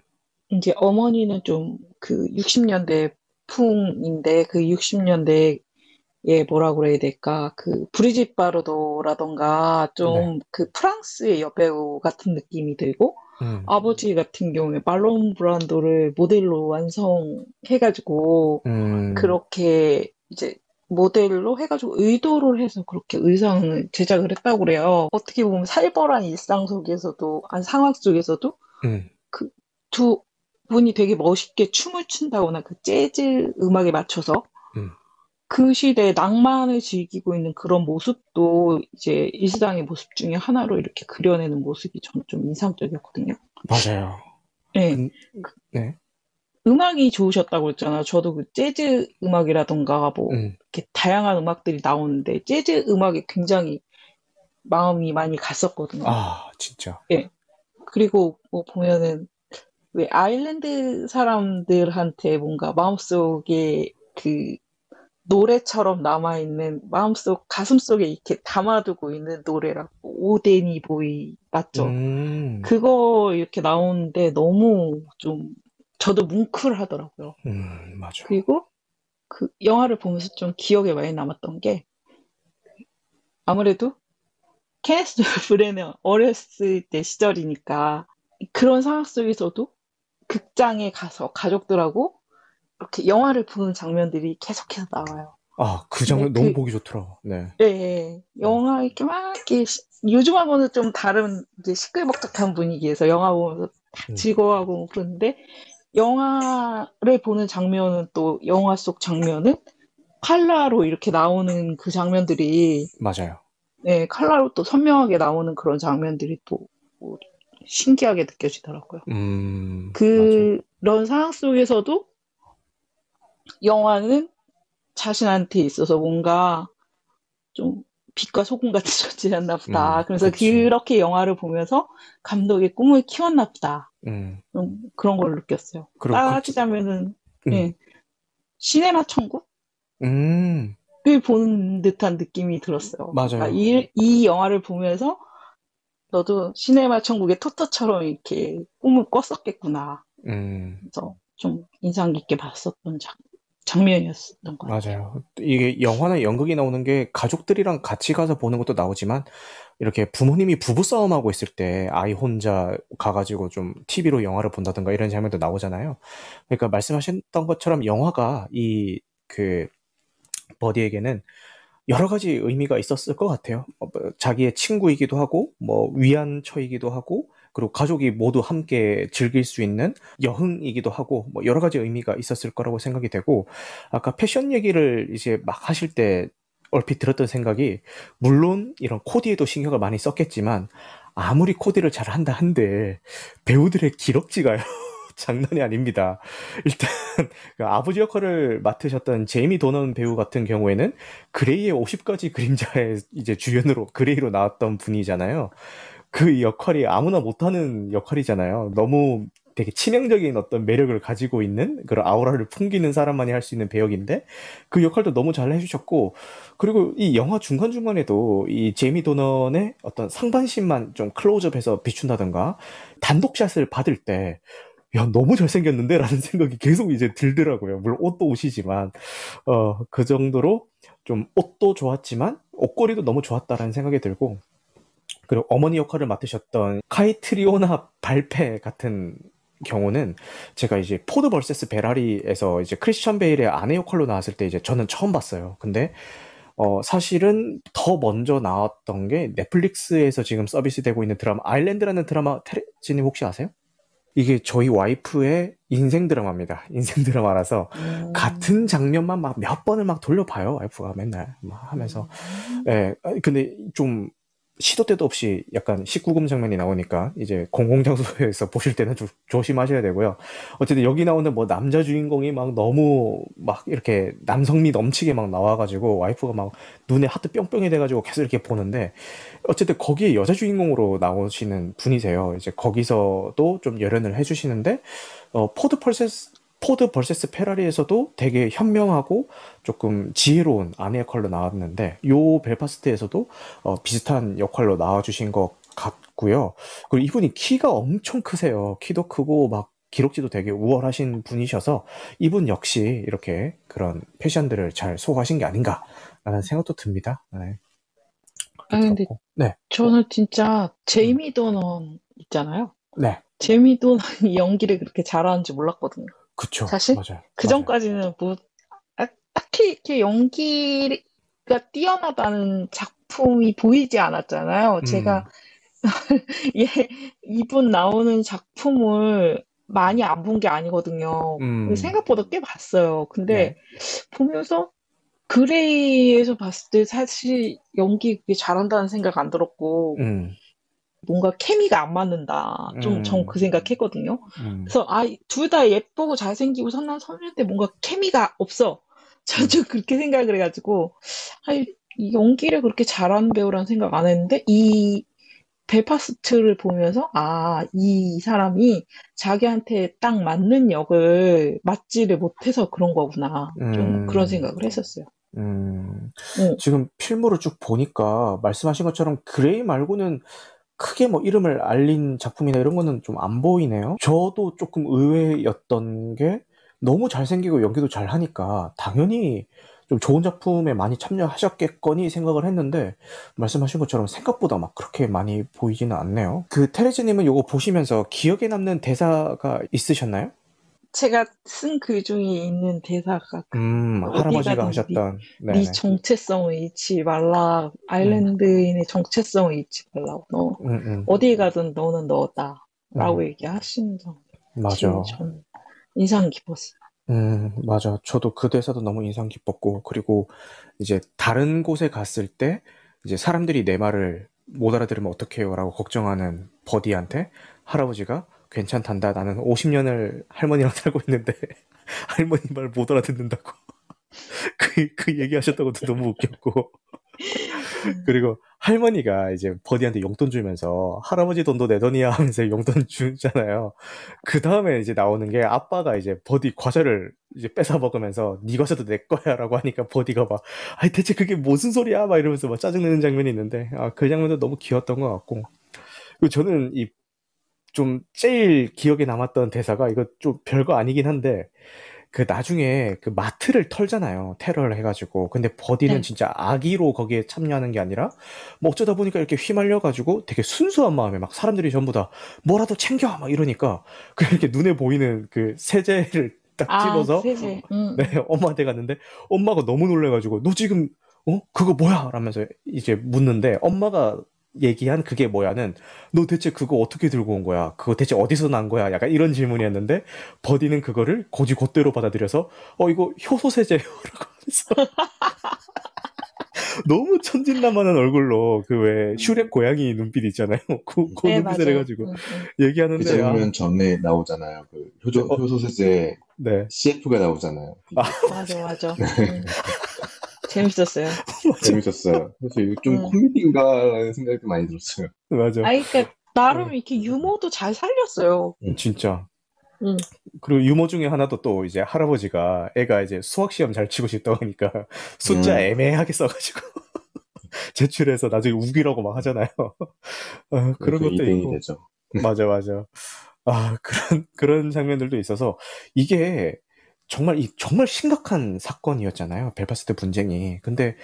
이제 어머니는 좀 그 60년대 풍인데 그 60년대 에 뭐라고 그래야 될까? 그 브리짓 바르도라던가 좀그 프랑스의 여배우 같은 느낌이 들고 음, 아버지 같은 경우에 말론 브란도를 모델로 완성해가지고 음, 그렇게 이제 모델로 해가지고 의도를 해서 그렇게 의상을 제작을 했다고 그래요. 어떻게 보면 살벌한 일상 속에서도, 한 상황 속에서도 음, 두 분이 되게 멋있게 춤을 춘다거나 그 재즈 음악에 맞춰서 음. 그 시대의 낭만을 즐기고 있는 그런 모습도 이제 일상의 모습 중에 하나로 이렇게 그려내는 모습이 저는 좀 인상적이었거든요. 맞아요. 네. 음, 네. 음악이 좋으셨다고 했잖아요. 저도 그 재즈 음악이라던가 뭐 음, 이렇게 다양한 음악들이 나오는데 재즈 음악에 굉장히 마음이 많이 갔었거든요. 아, 진짜. 그리고 뭐 보면은 왜 아일랜드 사람들한테 뭔가 마음속에 그 노래처럼 남아있는 마음속 가슴속에 이렇게 담아두고 있는 노래라고 오데니 보이 맞죠? 음, 그거 이렇게 나오는데 너무 좀 저도 뭉클하더라고요. 음, 맞아. 그리고 그 영화를 보면서 좀 기억에 많이 남았던 게 아무래도 케네스 브레너 어렸을 때 시절이니까 그런 상황 속에서도 극장에 가서 가족들하고 이렇게 영화를 보는 장면들이 계속해서 나와요. 아, 그 장면 네, 너무 그- 보기 좋더라. 네. 네, 영화 이렇게 막 이렇게 시- 요즘하고는 좀 다른 이제 시끌벅적한 분위기에서 영화 보면서 다 음. 즐거워하고 그러는데 영화를 보는 장면은 또 영화 속 장면은 칼라로 이렇게 나오는 그 장면들이 맞아요. 네, 칼라로 또 선명하게 나오는 그런 장면들이 또 뭐 신기하게 느껴지더라고요. 음, 그런 상황 속에서도 영화는 자신한테 있어서 뭔가 좀 빛과 소금 같은 존재였나 보다. 음, 그래서 그치. 그렇게 영화를 보면서 감독의 꿈을 키웠나 보다. 음, 좀 그런 걸 느꼈어요. 따지자면은 음. 예, 시네마 천국? 음, 을 보는 듯한 느낌이 들었어요. 맞아요. 그러니까 이, 이 영화를 보면서 너도 시네마 천국의 토토처럼 이렇게 꿈을 꿨었겠구나. 음, 그래서 좀 인상 깊게 봤었던 장, 장면이었던 것 같아요. 맞아요. 이게 영화나 연극이 나오는 게 가족들이랑 같이 가서 보는 것도 나오지만 이렇게 부모님이 부부싸움하고 있을 때 아이 혼자 가가지고 좀 TV로 영화를 본다든가 이런 장면도 나오잖아요. 그러니까 말씀하셨던 것처럼 영화가 이 그 버디에게는 여러 가지 의미가 있었을 것 같아요. 어, 뭐 자기의 친구이기도 하고, 뭐 위안처이기도 하고, 그리고 가족이 모두 함께 즐길 수 있는 여흥이기도 하고, 뭐 여러 가지 의미가 있었을 거라고 생각이 되고, 아까 패션 얘기를 이제 막 하실 때 얼핏 들었던 생각이, 물론 이런 코디에도 신경을 많이 썼겠지만, 아무리 코디를 잘 한다 한들, 배우들의 기럭지가요. 장난이 아닙니다. 일단 그 아버지 역할을 맡으셨던 제이미 도넌 배우 같은 경우에는 그레이의 50가지 그림자의 이제 주연으로 그레이로 나왔던 분이잖아요. 그 역할이 아무나 못하는 역할이잖아요. 너무 되게 치명적인 어떤 매력을 가지고 있는 그런 아우라를 풍기는 사람만이 할 수 있는 배역인데 그 역할도 너무 잘 해주셨고 그리고 이 영화 중간 중간에도 이 제이미 도넌의 어떤 상반신만 좀 클로즈업해서 비춘다던가 단독샷을 받을 때 야, 너무 잘생겼는데? 라는 생각이 계속 이제 들더라고요. 물론 옷도 옷이지만, 어, 그 정도로 좀 옷도 좋았지만, 옷걸이도 너무 좋았다라는 생각이 들고, 그리고 어머니 역할을 맡으셨던 카이트리오나 발페 같은 경우는 제가 이제 포드 versus 페라리에서 이제 크리스천 베일의 아내 역할로 나왔을 때 이제 저는 처음 봤어요. 근데 어 사실은 더 먼저 나왔던 게 넷플릭스에서 지금 서비스되고 있는 드라마 아웃랜더라는 드라마 테레지님 혹시 아세요? 이게 저희 와이프의 인생 드라마입니다. 인생 드라마라서 음. 같은 장면만 막 몇 번을 막 돌려봐요. 와이프가 맨날 막 하면서 예, 아, 근데 좀 시도 때도 없이 약간 19금 장면이 나오니까 이제 공공장소에서 보실 때는 좀 조심하셔야 되고요. 어쨌든 여기 나오는 뭐 남자 주인공이 막 너무 막 이렇게 남성미 넘치게 막 나와가지고 와이프가 막 눈에 하트 뿅뿅이 돼가지고 계속 이렇게 보는데 어쨌든 거기에 여자 주인공으로 나오시는 분이세요. 이제 거기서도 좀 열연을 해주시는데 어, 포드 versus 포드 versus 페라리에서도 되게 현명하고 조금 지혜로운 아내 역할로 나왔는데 요 벨파스트에서도 어, 비슷한 역할로 나와주신 것 같고요. 그리고 이분이 키가 엄청 크세요. 키도 크고 막 기록지도 되게 우월하신 분이셔서 이분 역시 이렇게 그런 패션들을 잘 소화하신 게 아닌가라는 생각도 듭니다. 네. 아니, 근데. 네, 저는 진짜 제이미 도넌 있잖아요. 네, 제이미 도넌이 연기를 그렇게 잘하는지 몰랐거든요. 그쵸. 사실 맞아요. 그. 전까지는 뭐 아, 딱히 이렇게 연기가 뛰어나다는 작품이 보이지 않았잖아요. 음. 제가 얘 이분 나오는 작품을 많이 안 본 게 아니거든요. 음. 생각보다 꽤 봤어요. 근데 네. 보면서 그레이에서 봤을 때 사실 연기 그게 잘한다는 생각 안 들었고 음, 뭔가 케미가 안 맞는다. 좀 음. 전그 생각했거든요. 음. 그래서 아, 둘 다 예쁘고 잘생기고 선남 선녀인데 뭔가 케미가 없어. 전좀 그렇게 생각을 해가지고 이 연기를 그렇게 잘하는 배우라는 생각 안 했는데 이 벨파스트를 보면서 아, 이 사람이 자기한테 딱 맞는 역을 맡지를 못해서 그런 거구나. 좀 음. 그런 생각을 했었어요. 음, 어. 지금 필모를 쭉 보니까 말씀하신 것처럼 그레이 말고는 크게 뭐 이름을 알린 작품이나 이런 거는 좀 안 보이네요. 저도 조금 의외였던 게 너무 잘생기고 연기도 잘 하니까 당연히 좀 좋은 작품에 많이 참여하셨겠거니 생각을 했는데 말씀하신 것처럼 생각보다 막 그렇게 많이 보이지는 않네요. 그 테레즈님은 이거 보시면서 기억에 남는 대사가 있으셨나요? 제가 쓴 글 중에 있는 대사가 음, 어디 할아버지가 하셨던 네 네네. 정체성을 잃지 말라. 아일랜드인의 정체성을 잃지 말라고. 너 음, 음, 어디에 가든 너는 너다. 라고 음, 얘기하시는 점. 맞아. 전 인상 깊었어요. 음, 맞아. 저도 그 대사도 너무 인상 깊었고, 그리고 이제 다른 곳에 갔을 때, 이제 사람들이 내 말을 못 알아들으면 어떡해요? 라고 걱정하는 버디한테 할아버지가 괜찮단다. 나는 50년을 할머니랑 살고 있는데, 할머니 말 못 알아듣는다고. 그, 그 얘기하셨다고도 너무 웃겼고. 그리고 할머니가 이제 버디한테 용돈 주면서 할아버지 돈도 내 돈이야 하면서 용돈 주잖아요. 그 다음에 이제 나오는 게 아빠가 이제 버디 과자를 이제 뺏어 먹으면서 네 과자도 내 거야라고 하니까 버디가 막 아니 대체 그게 무슨 소리야 막 이러면서 막 짜증내는 장면이 있는데 아, 그 장면도 너무 귀여웠던 것 같고 그리고 저는 이 좀 제일 기억에 남았던 대사가 이거 좀 별거 아니긴 한데 그 나중에 그 마트를 털잖아요. 테러를 해가지고. 근데 버디는 네. 진짜 악의로 거기에 참여하는 게 아니라 뭐 어쩌다 보니까 이렇게 휘말려가지고 되게 순수한 마음에 막 사람들이 전부 다 뭐라도 챙겨 막 이러니까 그 이렇게 눈에 보이는 그 세제를 딱 아, 집어서 세제. 응. 네 엄마한테 갔는데 엄마가 너무 놀래가지고 너 지금 어 그거 뭐야? 라면서 이제 묻는데 엄마가 얘기한 그게 뭐야는 너 대체 그거 어떻게 들고 온 거야? 그거 대체 어디서 난 거야? 약간 이런 질문이었는데 버디는 그거를 고지 곧대로 받아들여서 어 이거 효소 세제요라고 하면서 너무 천진난만한 얼굴로 그 왜 슈렉 고양이 눈빛 있잖아요. 그, 그 네, 눈빛을 맞아요. 해가지고 응, 응. 얘기하는데 그 아, 장면 전에 나오잖아요. 그 효조, 어. 효소 세제 네 CF가 나오잖아요. 맞아, 맞아. 응. 재밌었어요. 재밌었어요. 그래서 좀 음. 코미디인가라는 생각이 많이 들었어요. 맞아 아니, 그러니까 나름 이렇게 유머도 잘 살렸어요. 진짜. 응. 그리고 유머 중에 하나도 또 이제 할아버지가 애가 이제 수학 시험 잘 치고 싶다고 하니까 숫자 음. 애매하게 써가지고 제출해서 나중에 우기라고 막 하잖아요. 어, 그런 그 것도 2등이 있고. 되죠. 맞아, 맞아. 아, 그런, 그런 장면들도 있어서, 이게 정말, 이, 정말 심각한 사건이었잖아요. 벨파스트 분쟁이. 근데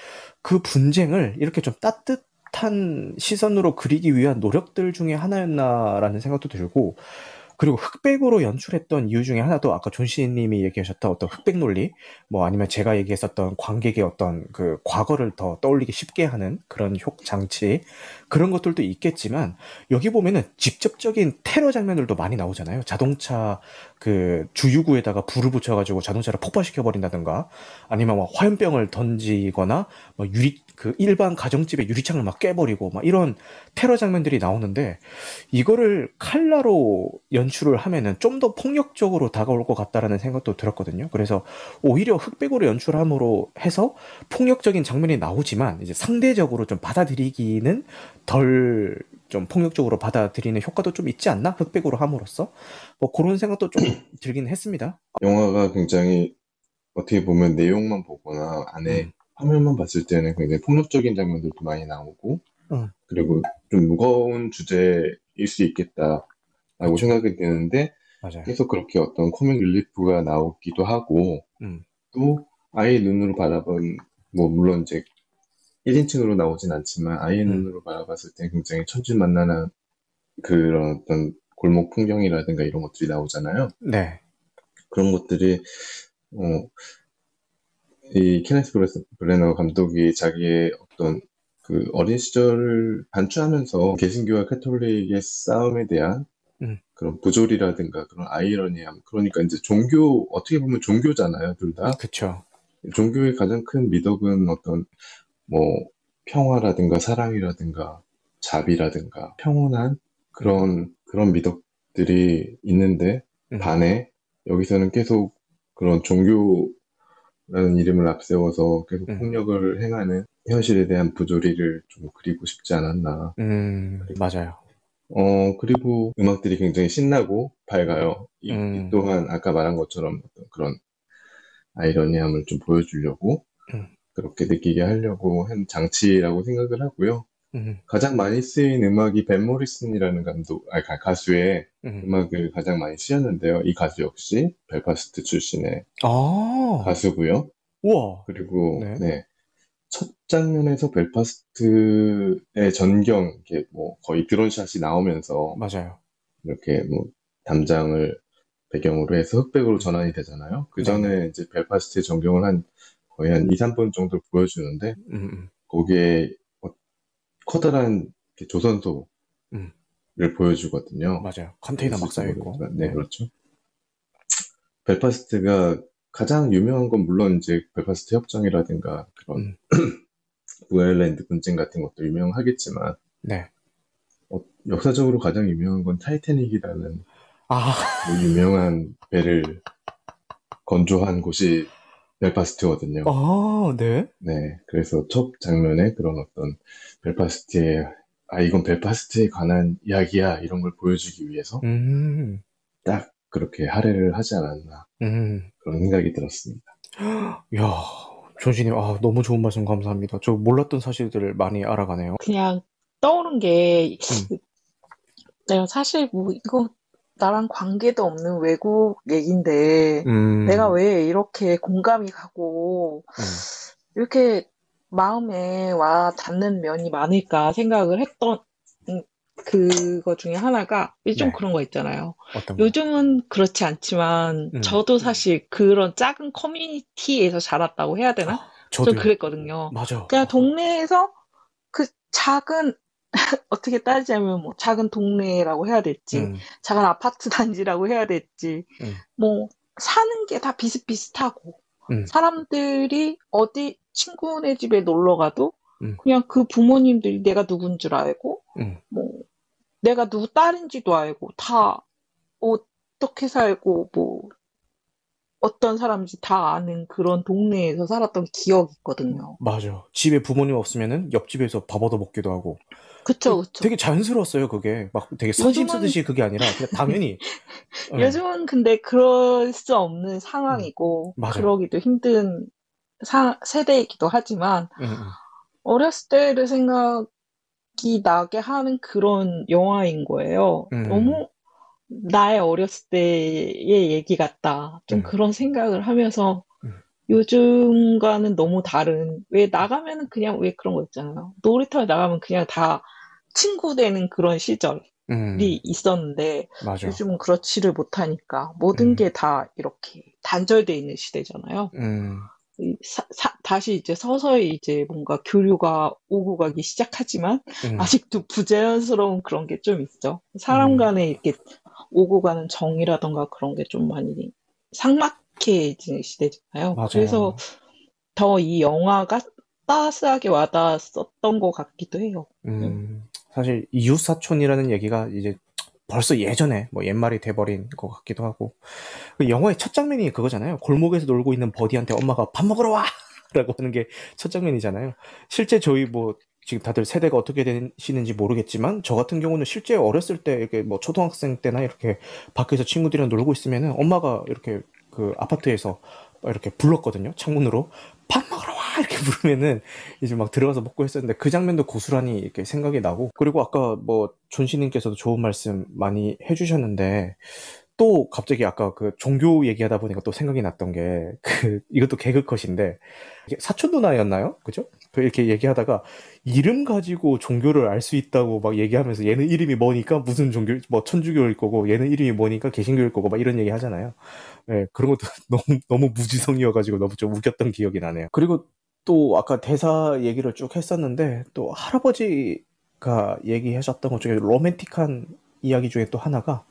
그 분쟁을 이렇게 좀 따뜻한 시선으로 그리기 위한 노력들 중에 하나였나라는 생각도 들고, 그리고 흑백으로 연출했던 이유 중에 하나도 아까 존시님이 얘기하셨던 어떤 흑백 논리, 뭐 아니면 제가 얘기했었던 관객의 어떤 그 과거를 더 떠올리기 쉽게 하는 그런 효 장치, 그런 것들도 있겠지만, 여기 보면은 직접적인 테러 장면들도 많이 나오잖아요. 자동차 그 주유구에다가 불을 붙여가지고 자동차를 폭발시켜 버린다든가, 아니면 막 화염병을 던지거나, 뭐 유리, 그 일반 가정집의 유리창을 막 깨버리고, 막 이런 테러 장면들이 나오는데, 이거를 칼라로 연출을 하면은 좀 더 폭력적으로 다가올 것 같다라는 생각도 들었거든요. 그래서 오히려 흑백으로 연출함으로 해서 폭력적인 장면이 나오지만, 이제 상대적으로 좀 받아들이기는 덜 좀 폭력적으로 받아들이는 효과도 좀 있지 않나? 흑백으로 함으로써? 뭐 그런 생각도 좀 들긴 했습니다. 영화가 굉장히 어떻게 보면 내용만 보거나 안에 음. 화면만 봤을 때는 굉장히 폭력적인 장면들도 많이 나오고, 음. 그리고 좀 무거운 주제일 수 있겠다라고. 생각이 드는데, 맞아요. 계속 그렇게 어떤 코믹 릴리프가 나오기도 하고, 음. 또 아이의 눈으로 바라본, 뭐, 물론 이제 1인칭으로 나오진 않지만, 아이의 음. 눈으로 바라봤을 때 굉장히 천진만난한 그런 어떤 골목 풍경이라든가 이런 것들이 나오잖아요. 네. 그런 것들이, 어, 이 케네스 브레너 감독이 자기의 어떤 그 어린 시절을 반추하면서 개신교와 카톨릭의 싸움에 대한 음. 그런 부조리라든가 그런 아이러니함. 그러니까 이제 종교, 어떻게 보면 종교잖아요, 둘 다. 그쵸. 종교의 가장 큰 미덕은 어떤 뭐 평화라든가 사랑이라든가 자비라든가 평온한 그런 그런 미덕들이 있는데 음. 반해 여기서는 계속 그런 종교 라는 이름을 앞세워서 계속 음. 폭력을 행하는 현실에 대한 부조리를 좀 그리고 싶지 않았나. 음, 맞아요. 어, 그리고 음악들이 굉장히 신나고 밝아요. 이, 이 음. 또한 아까 말한 것처럼 어떤 그런 아이러니함을 좀 보여주려고 음. 그렇게 느끼게 하려고 한 장치라고 생각을 하고요. 음, 가장 많이 쓰인 음악이 벤 모리슨이라는 감독, 아, 가- 가수의 음. 음악을 가장 많이 쓰였는데요. 이 가수 역시 벨파스트 출신의 아, 가수고요. 우와. 그리고 네. 네. 첫 장면에서 벨파스트의 전경, 이렇게 뭐 거의 드론샷이 나오면서 맞아요. 이렇게 뭐 담장을 배경으로 해서 흑백으로 전환이 되잖아요. 그 전에 이제 벨파스트의 전경을 한 거의 한 2, 3분 정도 보여주는데 음, 음. 거기에 어- 커다란 조선소를 음. 보여주거든요. 맞아요. 컨테이너 막 쌓여 있고. 네, 그렇죠. 벨파스트가 가장 유명한 건 물론 이제 벨파스트 협정이라든가 그런 음. 부엘랜드 분쟁 같은 것도 유명하겠지만 네. 어, 역사적으로 가장 유명한 건 타이타닉이라는 아, 그 유명한 배를 건조한 곳이 벨파스트거든요. 아, 네. 네, 그래서 첫 장면에 그런 어떤 벨파스트의 아 이건 벨파스트에 관한 이야기야 이런 걸 보여주기 위해서 음, 딱 그렇게 할애를 하지 않았나 음. 그런 생각이 들었습니다. 야, 존시님, 아, 너무 좋은 말씀 감사합니다. 저 몰랐던 사실들을 많이 알아가네요. 그냥 떠오른 게, 음. 내가 사실 뭐, 이거 나랑 관계도 없는 외국 얘긴데, 음, 내가 왜 이렇게 공감이 가고, 음, 이렇게 마음에 와 닿는 면이 많을까 생각을 했던, 음, 그거 중에 하나가, 좀 네. 그런 거 있잖아요. 요즘은 그렇지 않지만, 음. 저도 사실 그런 작은 커뮤니티에서 자랐다고 해야 되나? 좀 저도요. 그랬거든요. 맞아. 그냥 동네에서 그 작은 어떻게 따지자면 뭐 작은 동네라고 해야 될지 음, 작은 아파트 단지라고 해야 될지 음. 뭐 사는 게 다 비슷비슷하고 음. 사람들이 어디 친구네 집에 놀러 가도 음. 그냥 그 부모님들이 내가 누군 줄 알고, 음. 뭐, 내가 누구 딸인지도 알고, 다 어떻게 살고, 뭐, 어떤 사람인지 다 아는 그런 동네에서 살았던 기억이 있거든요. 맞아. 집에 부모님 없으면은 옆집에서 밥 얻어 먹기도 하고. 그쵸, 그쵸. 되게 자연스러웠어요, 그게. 막 되게 선심 요즘은- 쓰듯이 그게 아니라 그냥 당연히. 네. 요즘은 근데 그럴 수 없는 상황이고, 음, 맞아요. 그러기도 힘든 사- 세대이기도 하지만, 음, 음. 어렸을 때를 생각이 나게 하는 그런 영화인 거예요. 음. 너무 나의 어렸을 때의 얘기 같다. 좀 음. 그런 생각을 하면서 음. 요즘과는 너무 다른, 왜 나가면은 그냥 왜 그런 거 있잖아요. 놀이터에 나가면 그냥 다 친구 되는 그런 시절이 음, 있었는데 맞아. 요즘은 그렇지를 못하니까 모든 음. 게다 이렇게 단절돼 있는 시대잖아요. 음, 이 사- 사- 다시 이제 서서히 이제 뭔가 교류가 오고 가기 시작하지만 음. 아직도 부자연스러운 그런 게 좀 있죠. 사람 음. 간에 이렇게 오고 가는 정이라던가 그런 게 좀 많이 삭막해지는 시대잖아요. 맞아요. 그래서 더 이 영화가 따스하게 와닿았었던 것 같기도 해요. 음, 사실 이웃사촌이라는 얘기가 이제 벌써 예전에 뭐 옛말이 돼버린 것 같기도 하고 그 영화의 첫 장면이 그거잖아요. 골목에서 놀고 있는 버디한테 엄마가 밥 먹으러 와! 라고 하는 게 첫 장면이잖아요. 실제 저희 뭐 지금 다들 세대가 어떻게 되시는지 모르겠지만 저 같은 경우는 실제 어렸을 때 이렇게 뭐 초등학생 때나 이렇게 밖에서 친구들이랑 놀고 있으면은 엄마가 이렇게 그 아파트에서 이렇게 불렀거든요. 창문으로 밥 먹으러 와 이렇게 부르면은 이제 막 들어가서 먹고 했었는데 그 장면도 고스란히 이렇게 생각이 나고 그리고 아까 뭐 존씨님께서도 좋은 말씀 많이 해주셨는데 또 갑자기 아까 그 종교 얘기하다 보니까 또 생각이 났던 게 그 이것도 개그 컷인데 이게 사촌 누나였나요? 그죠? 그 이렇게 얘기하다가 이름 가지고 종교를 알 수 있다고 막 얘기하면서 얘는 이름이 뭐니까 무슨 종교 뭐 천주교일 거고 얘는 이름이 뭐니까 개신교일 거고 막 이런 얘기 하잖아요. 네, 그런 것도 너무 너무 무지성이어가지고 너무 좀 웃겼던 기억이 나네요. 그리고 또 아까 대사 얘기를 쭉 했었는데 또 할아버지가 얘기하셨던 것 중에 로맨틱한 이야기 중에 또 하나가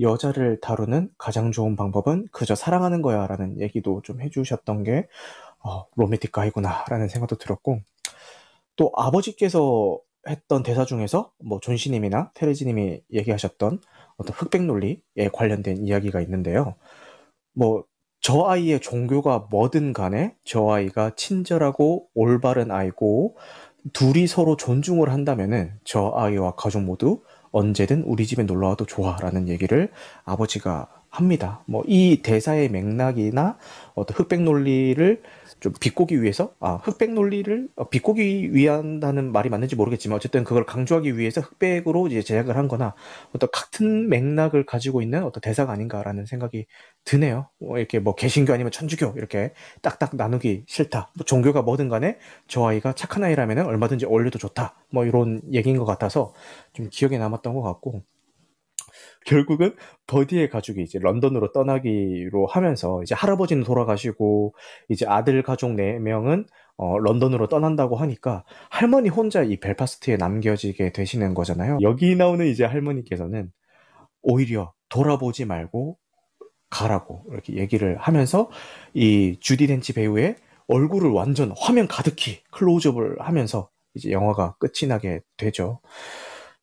여자를 다루는 가장 좋은 방법은 그저 사랑하는 거야 라는 얘기도 좀 해주셨던 게 어, 로맨틱 가이구나 라는 생각도 들었고 또 아버지께서 했던 대사 중에서 뭐 존시님이나 테레지님이 얘기하셨던 어떤 흑백 논리에 관련된 이야기가 있는데요. 뭐 저 아이의 종교가 뭐든 간에 저 아이가 친절하고 올바른 아이고 둘이 서로 존중을 한다면은 저 아이와 가족 모두 언제든 우리 집에 놀러 와도 좋아라는 얘기를 아버지가 합니다. 뭐 이 대사의 맥락이나 어떤 흑백 논리를 좀 비꼬기 위해서 아 흑백 논리를 어, 비꼬기 위한다는 말이 맞는지 모르겠지만 어쨌든 그걸 강조하기 위해서 흑백으로 이제 제작을 한거나 어떤 같은 맥락을 가지고 있는 어떤 대사가 아닌가라는 생각이 드네요. 뭐 이렇게 뭐 개신교 아니면 천주교 이렇게 딱딱 나누기 싫다. 뭐 종교가 뭐든 간에 저 아이가 착한 아이라면 얼마든지 어울려도 좋다. 뭐 이런 얘기인 것 같아서 좀 기억에 남았던 것 같고 결국은 버디의 가족이 이제 런던으로 떠나기로 하면서 이제 할아버지는 돌아가시고 이제 아들 가족 4명은 어, 런던으로 떠난다고 하니까 할머니 혼자 이 벨파스트에 남겨지게 되시는 거잖아요. 여기 나오는 이제 할머니께서는 오히려 돌아보지 말고 가라고 이렇게 얘기를 하면서 이 주디 덴치 배우의 얼굴을 완전 화면 가득히 클로즈업을 하면서 이제 영화가 끝이 나게 되죠.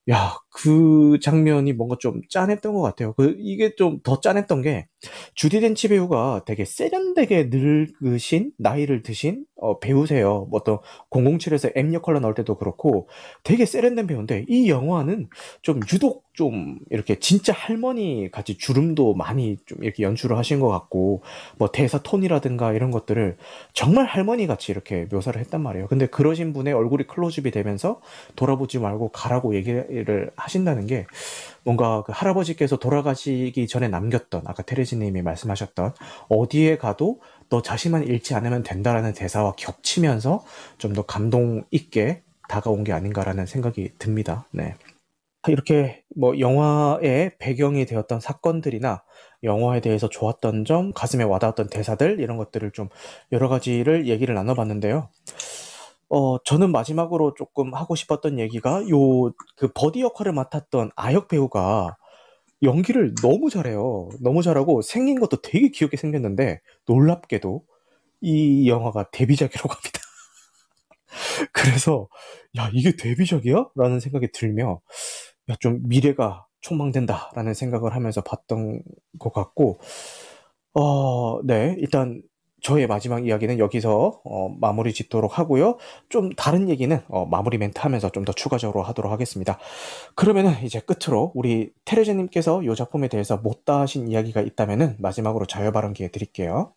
야, 그 장면이 뭔가 좀 짠했던 것 같아요. 그, 이게 좀 더 짠했던 게, 주디 덴치 배우가 되게 세련되게 늙으신, 나이를 드신, 어, 배우세요. 뭐 어떤 007에서 M 역할로 나올 때도 그렇고, 되게 세련된 배우인데, 이 영화는 좀 유독 좀 이렇게 진짜 할머니 같이 주름도 많이 좀 이렇게 연출을 하신 것 같고, 뭐 대사 톤이라든가 이런 것들을 정말 할머니 같이 이렇게 묘사를 했단 말이에요. 근데 그러신 분의 얼굴이 클로즈업이 되면서 돌아보지 말고 가라고 얘기를 하신다는 게 뭔가 그 할아버지께서 돌아가시기 전에 남겼던 아까 테레지님이 말씀하셨던 어디에 가도 너 자신만 잃지 않으면 된다라는 대사와 겹치면서 좀 더 감동 있게 다가온 게 아닌가라는 생각이 듭니다. 네. 이렇게 뭐 영화의 배경이 되었던 사건들이나 영화에 대해서 좋았던 점, 가슴에 와닿았던 대사들 이런 것들을 좀 여러 가지를 얘기를 나눠봤는데요. 어, 저는 마지막으로 조금 하고 싶었던 얘기가 요 그 버디 역할을 맡았던 아역 배우가 연기를 너무 잘해요. 너무 잘하고 생긴 것도 되게 귀엽게 생겼는데 놀랍게도 이 영화가 데뷔작이라고 합니다. 그래서 야 이게 데뷔작이야? 라는 생각이 들며 야 좀 미래가 촉망된다라는 생각을 하면서 봤던 것 같고 어, 네 일단 저의 마지막 이야기는 여기서 어, 마무리 짓도록 하고요. 좀 다른 얘기는 어, 마무리 멘트 하면서 좀 더 추가적으로 하도록 하겠습니다. 그러면은 이제 끝으로 우리 테레제님께서 이 작품에 대해서 못다 하신 이야기가 있다면은 마지막으로 자유 발언 기회 드릴게요.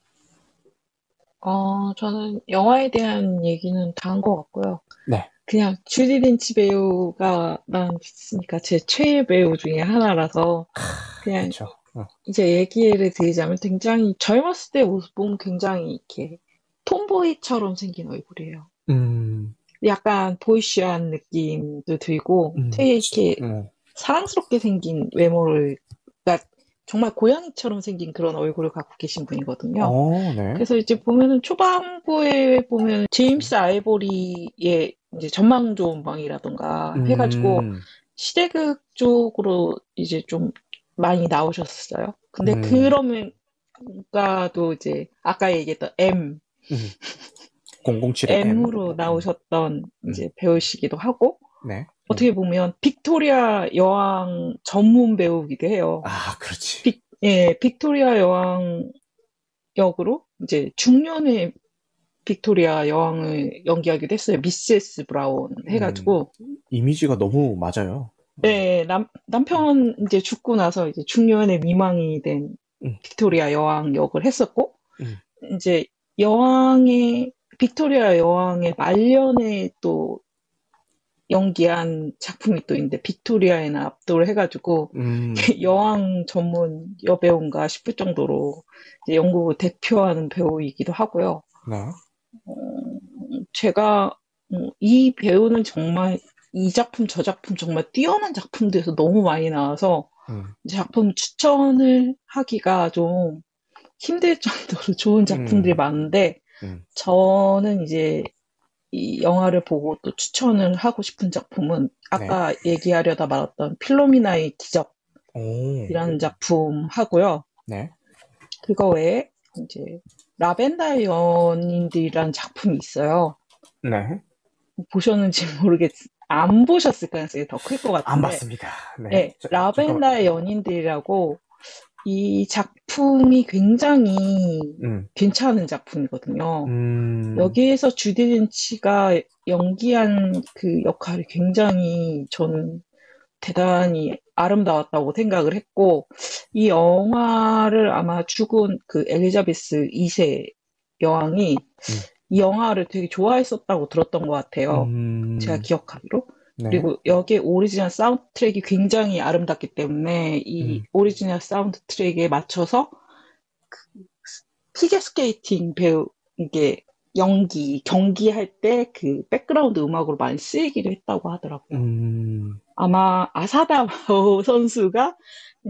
어, 저는 영화에 대한 얘기는 다 한 것 같고요. 네. 그냥 주디 린치 배우가 난 있으니까 제 최애 배우 중에 하나라서 그냥 그렇죠. 어. 이제 얘기를 드리자면 굉장히 젊었을 때 모습 보면 굉장히 이렇게 톰보이처럼 생긴 얼굴이에요. 음, 약간 보이쉬한 느낌도 들고 음, 되게 이렇게 음, 사랑스럽게 생긴 외모를 그러니까 정말 고양이처럼 생긴 그런 얼굴을 갖고 계신 분이거든요. 어, 네. 그래서 이제 보면은 초반부에 보면 제임스 아이보리의 이제 전망 좋은 방이라던가 해가지고 음, 시대극 쪽으로 이제 좀 많이 나오셨어요. 근데 음. 그러면 가도 이제 아까 얘기했던 M, 음. 007의 M. M으로 나오셨던 이제 배우시기도 하고 네. 어떻게 보면 빅토리아 여왕 전문 배우기도 해요. 아, 그렇지. 빅, 예, 빅토리아 여왕 역으로 이제 중년의 빅토리아 여왕을 연기하기도 했어요. Mrs. Brown 해가지고 이미지가 너무 맞아요. 네, 남, 남편 이제 죽고 나서 이제 중년의 미망인이 된 음. 빅토리아 여왕 역을 했었고, 음. 이제 여왕의, 빅토리아 여왕의 말년에 또 연기한 작품이 또 있는데, Victoria and Abdul 해가지고, 음, 여왕 전문 여배우인가 싶을 정도로 이제 영국을 대표하는 배우이기도 하고요. 네. 어, 제가 음, 이 배우는 정말 이 작품 저 작품 정말 뛰어난 작품들에서 너무 많이 나와서 음, 이 작품 추천을 하기가 좀 힘들 정도로 좋은 작품들이 음. 많은데 음. 저는 이제 이 영화를 보고 또 추천을 하고 싶은 작품은 아까 네. 얘기하려다 말았던 필로미나의 기적이라는 오, 작품 하고요. 네. 그거 외에 이제 라벤더 연인들이라는 작품이 있어요. 네. 보셨는지 모르겠, 안 보셨을 가능성이 더 클 것 같은데. 안 봤습니다. 네. 네, 자, 잠깐만. 라벤더의 연인들이라고 이 작품이 굉장히 음, 괜찮은 작품이거든요. 음, 여기에서 주디 린치가 연기한 그 역할이 굉장히 저는 대단히 아름다웠다고 생각을 했고, 이 영화를 아마 죽은 그 엘리자베스 2세 여왕이 이 영화를 되게 좋아했었다고 들었던 것 같아요. 음, 제가 기억하기로. 네. 그리고 여기에 오리지널 사운드 트랙이 굉장히 아름답기 때문에 이 음. 오리지널 사운드 트랙에 맞춰서 그 피겨 스케이팅 배우 이게 연기 경기할 때 그 백그라운드 음악으로 많이 쓰이기도 했다고 하더라고요. 음, 아마 아사다 선수가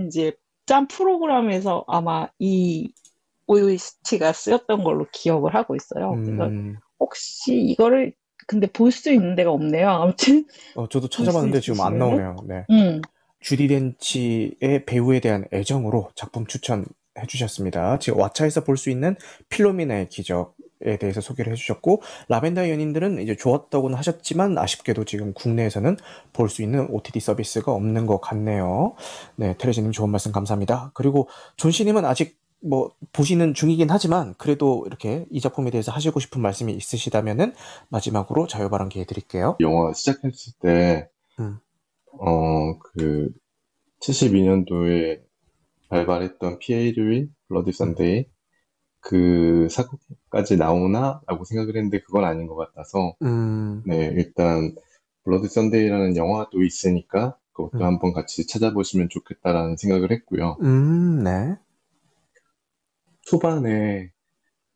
이제 짠 프로그램에서 아마 이 OST가 쓰였던 걸로 기억을 하고 있어요. 그래서 음, 혹시 이거를 근데 볼 수 있는 데가 없네요. 아무튼 어, 저도 찾아봤는데 지금 안? 나오네요. 네. 음. 주디 덴치의 배우에 대한 애정으로 작품 추천해 주셨습니다. 지금 왓챠에서 볼 수 있는 필로미나의 기적 에 대해서 소개를 해주셨고 라벤더 연인들은 이제 좋았다고는 하셨지만 아쉽게도 지금 국내에서는 볼 수 있는 OTT 서비스가 없는 것 같네요. 네, 테레즈님 좋은 말씀 감사합니다. 그리고 존씨님은 아직 뭐 보시는 중이긴 하지만 그래도 이렇게 이 작품에 대해서 하시고 싶은 말씀이 있으시다면은 마지막으로 자유 발언 기회 드릴게요. 영화 시작했을 때, 음. 어, 그, 72년도에 발발했던 피의 일요일, Bloody Sunday, 그 사건까지 나오나? 라고 생각을 했는데 그건 아닌 것 같아서, 음, 네, 일단, Bloody Sunday라는 영화도 있으니까, 그것도 음. 한번 같이 찾아보시면 좋겠다라는 생각을 했고요. 음, 네. 초반에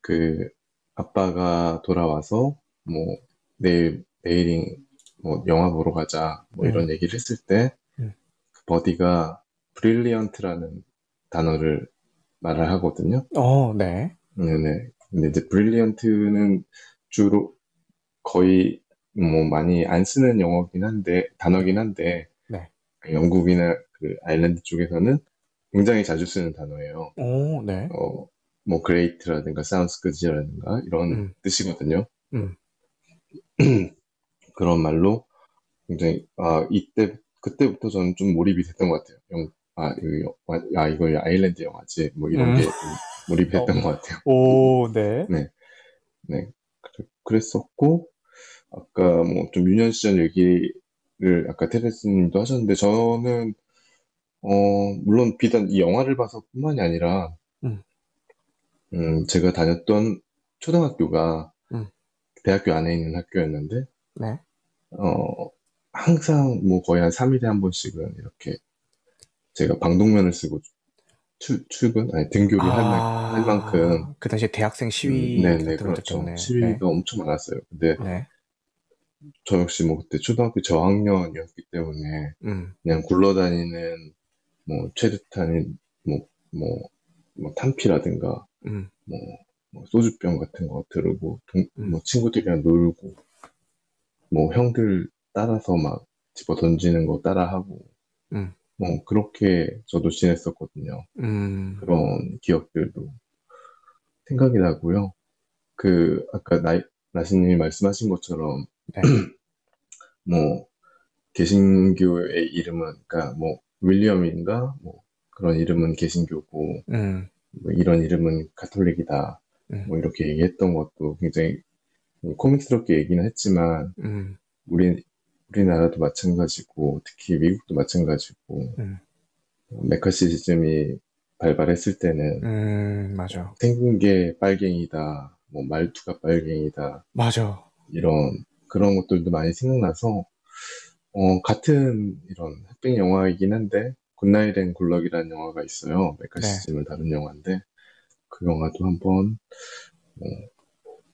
그 아빠가 돌아와서 뭐 내일 내일이 뭐 영화 보러 가자 뭐 음. 이런 얘기를 했을 때 음. 그 버디가 brilliant라는 단어를 말을 하거든요. 어, 네. 네네. 근데 이제 brilliant는 주로 거의 뭐 많이 안 쓰는 영어긴 한데 단어긴 한데 네. 영국이나 그 아일랜드 쪽에서는 굉장히 자주 쓰는 단어예요. 오, 네. 어, 뭐, great라든가, sounds good이라든가, 이런 음. 뜻이거든요. 음. 그런 말로 굉장히 아 이때 그때부터 저는 좀 몰입이 됐던 것 같아요. 영, 아, 이거, 영- 아 이거 아일랜드 영화지 뭐 이런 음. 게좀 몰입이 됐던 것 같아요. 오, 네. 네, 그래- 그랬었고 아까 뭐 좀 유년 시절 얘기를 아까 테레스님도 하셨는데 저는 어 물론 비단 이 영화를 봐서뿐만이 아니라 음. 음, 제가 다녔던 초등학교가 음. 대학교 안에 있는 학교였는데 네. 어 항상 뭐 거의 한 3일에 한 번씩은 이렇게 제가 방독면을 쓰고 출, 출근 아니 등교를 할, 만- 아, 할 만큼 그 당시에 대학생 시위 음, 네네 것도 그렇죠. 시위가 엄청 많았어요. 근데 네. 네. 저 역시 뭐 그때 초등학교 저학년이었기 때문에 음. 그냥 굴러다니는 뭐 최루탄인 뭐, 뭐, 뭐 탄피라든가 음. 뭐, 뭐 소주병 같은 거 들고 동- 음. 뭐 친구들이랑 놀고 뭐 형들 따라서 막 집어 던지는 거 따라하고 음. 뭐 그렇게 저도 지냈었거든요. 음. 그런 기억들도 생각이 나고요. 그 아까 나, 나시님이 말씀하신 것처럼 네. 뭐 개신교의 이름은 그러니까 뭐 윌리엄인가 뭐 그런 이름은 개신교고 음. 뭐 이런 이름은 가톨릭이다 음. 뭐 이렇게 얘기했던 것도 굉장히 코믹스럽게 얘기는 했지만 음. 우리 우리나라도 마찬가지고 특히 미국도 마찬가지고 음. 매카시즘이 발발했을 때는 음. 맞아. 생긴 게 빨갱이다 뭐 말투가 빨갱이다 맞아. 이런 그런 것들도 많이 생각나서 어, 같은 이런 흑백 영화이긴 한데 Good Night and Good Luck이라는 영화가 있어요. 매카시즘을 다룬 영화인데 그 영화도 한번 어,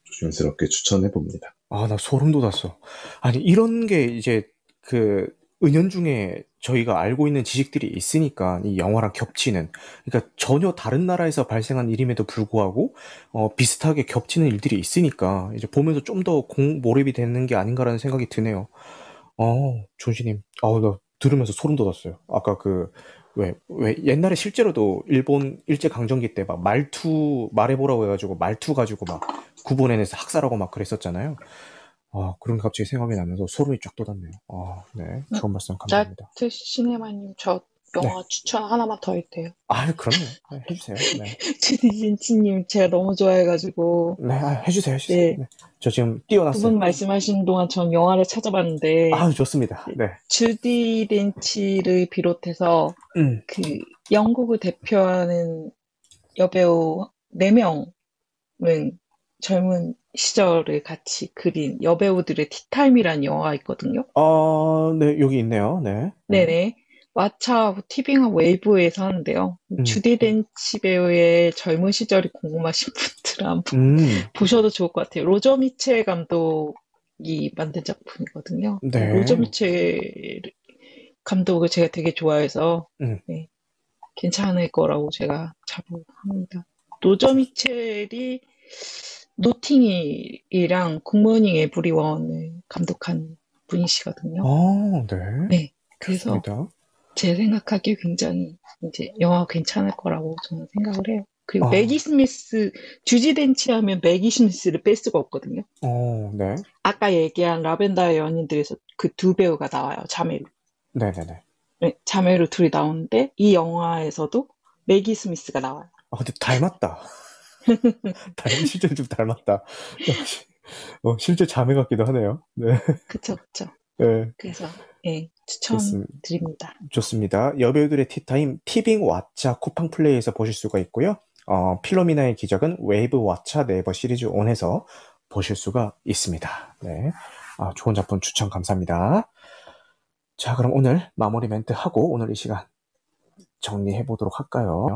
조심스럽게 추천해 봅니다. 아, 나 소름 돋았어. 아니, 이런 게 이제 그 은연중에 저희가 알고 있는 지식들이 있으니까 이 영화랑 겹치는 그러니까 전혀 다른 나라에서 발생한 일임에도 불구하고 어, 비슷하게 겹치는 일들이 있으니까 이제 보면서 좀 더 몰입이 되는 게 아닌가라는 생각이 드네요. 어, 존시님, 아, 나 들으면서 소름 돋았어요. 아까 그 왜, 왜 옛날에 실제로도 일본 일제 강점기 때 막 말투 말해보라고 해가지고 말투 가지고 막 구분해내서 학살하고 막 그랬었잖아요. 아, 그런 게 갑자기 생각이 나면서 소름이 쫙 돋았네요. 아, 네. 좋은 말씀 감사합니다. 나트 시네마님 저 영화 추천 하나만 더 해도 돼요? 아, 그럼요. 네, 해주세요. 네. 주디진치님 제가 너무 좋아해가지고 네, 아, 해주세요. 해주세요. 네. 네. 저 지금 두 띄워놨어요. 분 말씀하신 동안 전 영화를 찾아봤는데 아, 좋습니다. 네. 주디 덴치를 비롯해서 음, 그 영국을 대표하는 여배우 4명은 젊은 시절을 같이 그린 여배우들의 티타임이라는 영화가 있거든요. 아, 네, 여기 있네요. 네. 네네. 왓챠 티빙과 웨이브에서 하는데요. 음. 주디 덴치 배우의 젊은 시절이 궁금하신 분들은 한번 음, 보셔도 좋을 것 같아요. 로저 미첼 감독이 만든 작품이거든요. 네. 로저 미첼 감독을 제가 되게 좋아해서 음. 네, 괜찮을 거라고 제가 자부합니다. 로저 미첼이 노팅힐이랑 Good Morning Everyone을 감독한 분이시거든요. 아, 네. 네, 그래서 좋습니다. 제 생각하기에 굉장히 이제 영화 괜찮을 거라고 저는 생각을 해요. 그리고 아. 매기 스미스, 주지 덴치 하면 매기 스미스를 뺄 수가 없거든요. 어, 네. 아까 얘기한 라벤더의 연인들에서 그 두 배우가 나와요. 자매로. 네 네 네. 네, 자매로 둘이 나오는데 이 영화에서도 매기 스미스가 나와요. 아, 근데 닮았다. 닮은 실제로 좀 닮았다. 어, 실제 자매 같기도 하네요. 네. 그쵸, 그쵸. 네. 그래서 예. 추천드립니다. 좋습니다. 여배우들의 티타임 티빙 왓챠 쿠팡 플레이에서 보실 수가 있고요. 어, 필로미나의 기적은 웨이브 왓챠 네이버 시리즈 온에서 보실 수가 있습니다. 네. 아, 좋은 작품 추천 감사합니다. 자, 그럼 오늘 마무리 멘트 하고 오늘 이 시간 정리해 보도록 할까요?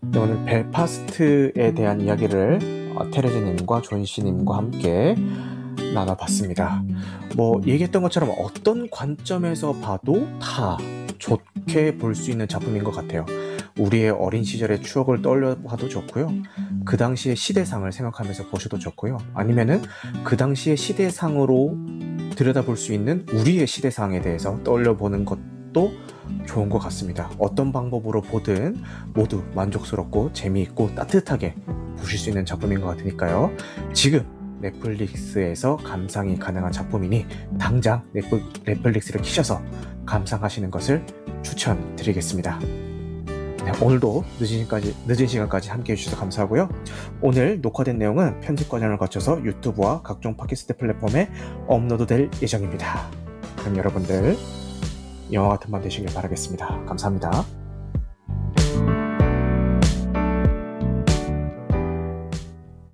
네, 오늘 벨파스트에 대한 이야기를 어, 테레즈님과 존씨님과 함께 나눠봤습니다. 뭐 얘기했던 것처럼 어떤 관점에서 봐도 다 좋게 볼 수 있는 작품인 것 같아요. 우리의 어린 시절의 추억을 떠올려 봐도 좋고요. 그 당시의 시대상을 생각하면서 보셔도 좋고요. 아니면은 그 당시의 시대상으로 들여다볼 수 있는 우리의 시대상에 대해서 떠올려 보는 것도 좋은 것 같습니다. 어떤 방법으로 보든 모두 만족스럽고 재미있고 따뜻하게 보실 수 있는 작품인 것 같으니까요. 지금 넷플릭스에서 감상이 가능한 작품이니 당장 넷플, 넷플릭스를 키셔서 감상하시는 것을 추천드리겠습니다. 네, 오늘도 늦은 시간까지, 늦은 시간까지 함께 해주셔서 감사하고요. 오늘 녹화된 내용은 편집 과정을 거쳐서 유튜브와 각종 팟캐스트 플랫폼에 업로드될 예정입니다. 그럼 여러분들 영화 같은 밤 되시길 바라겠습니다. 감사합니다.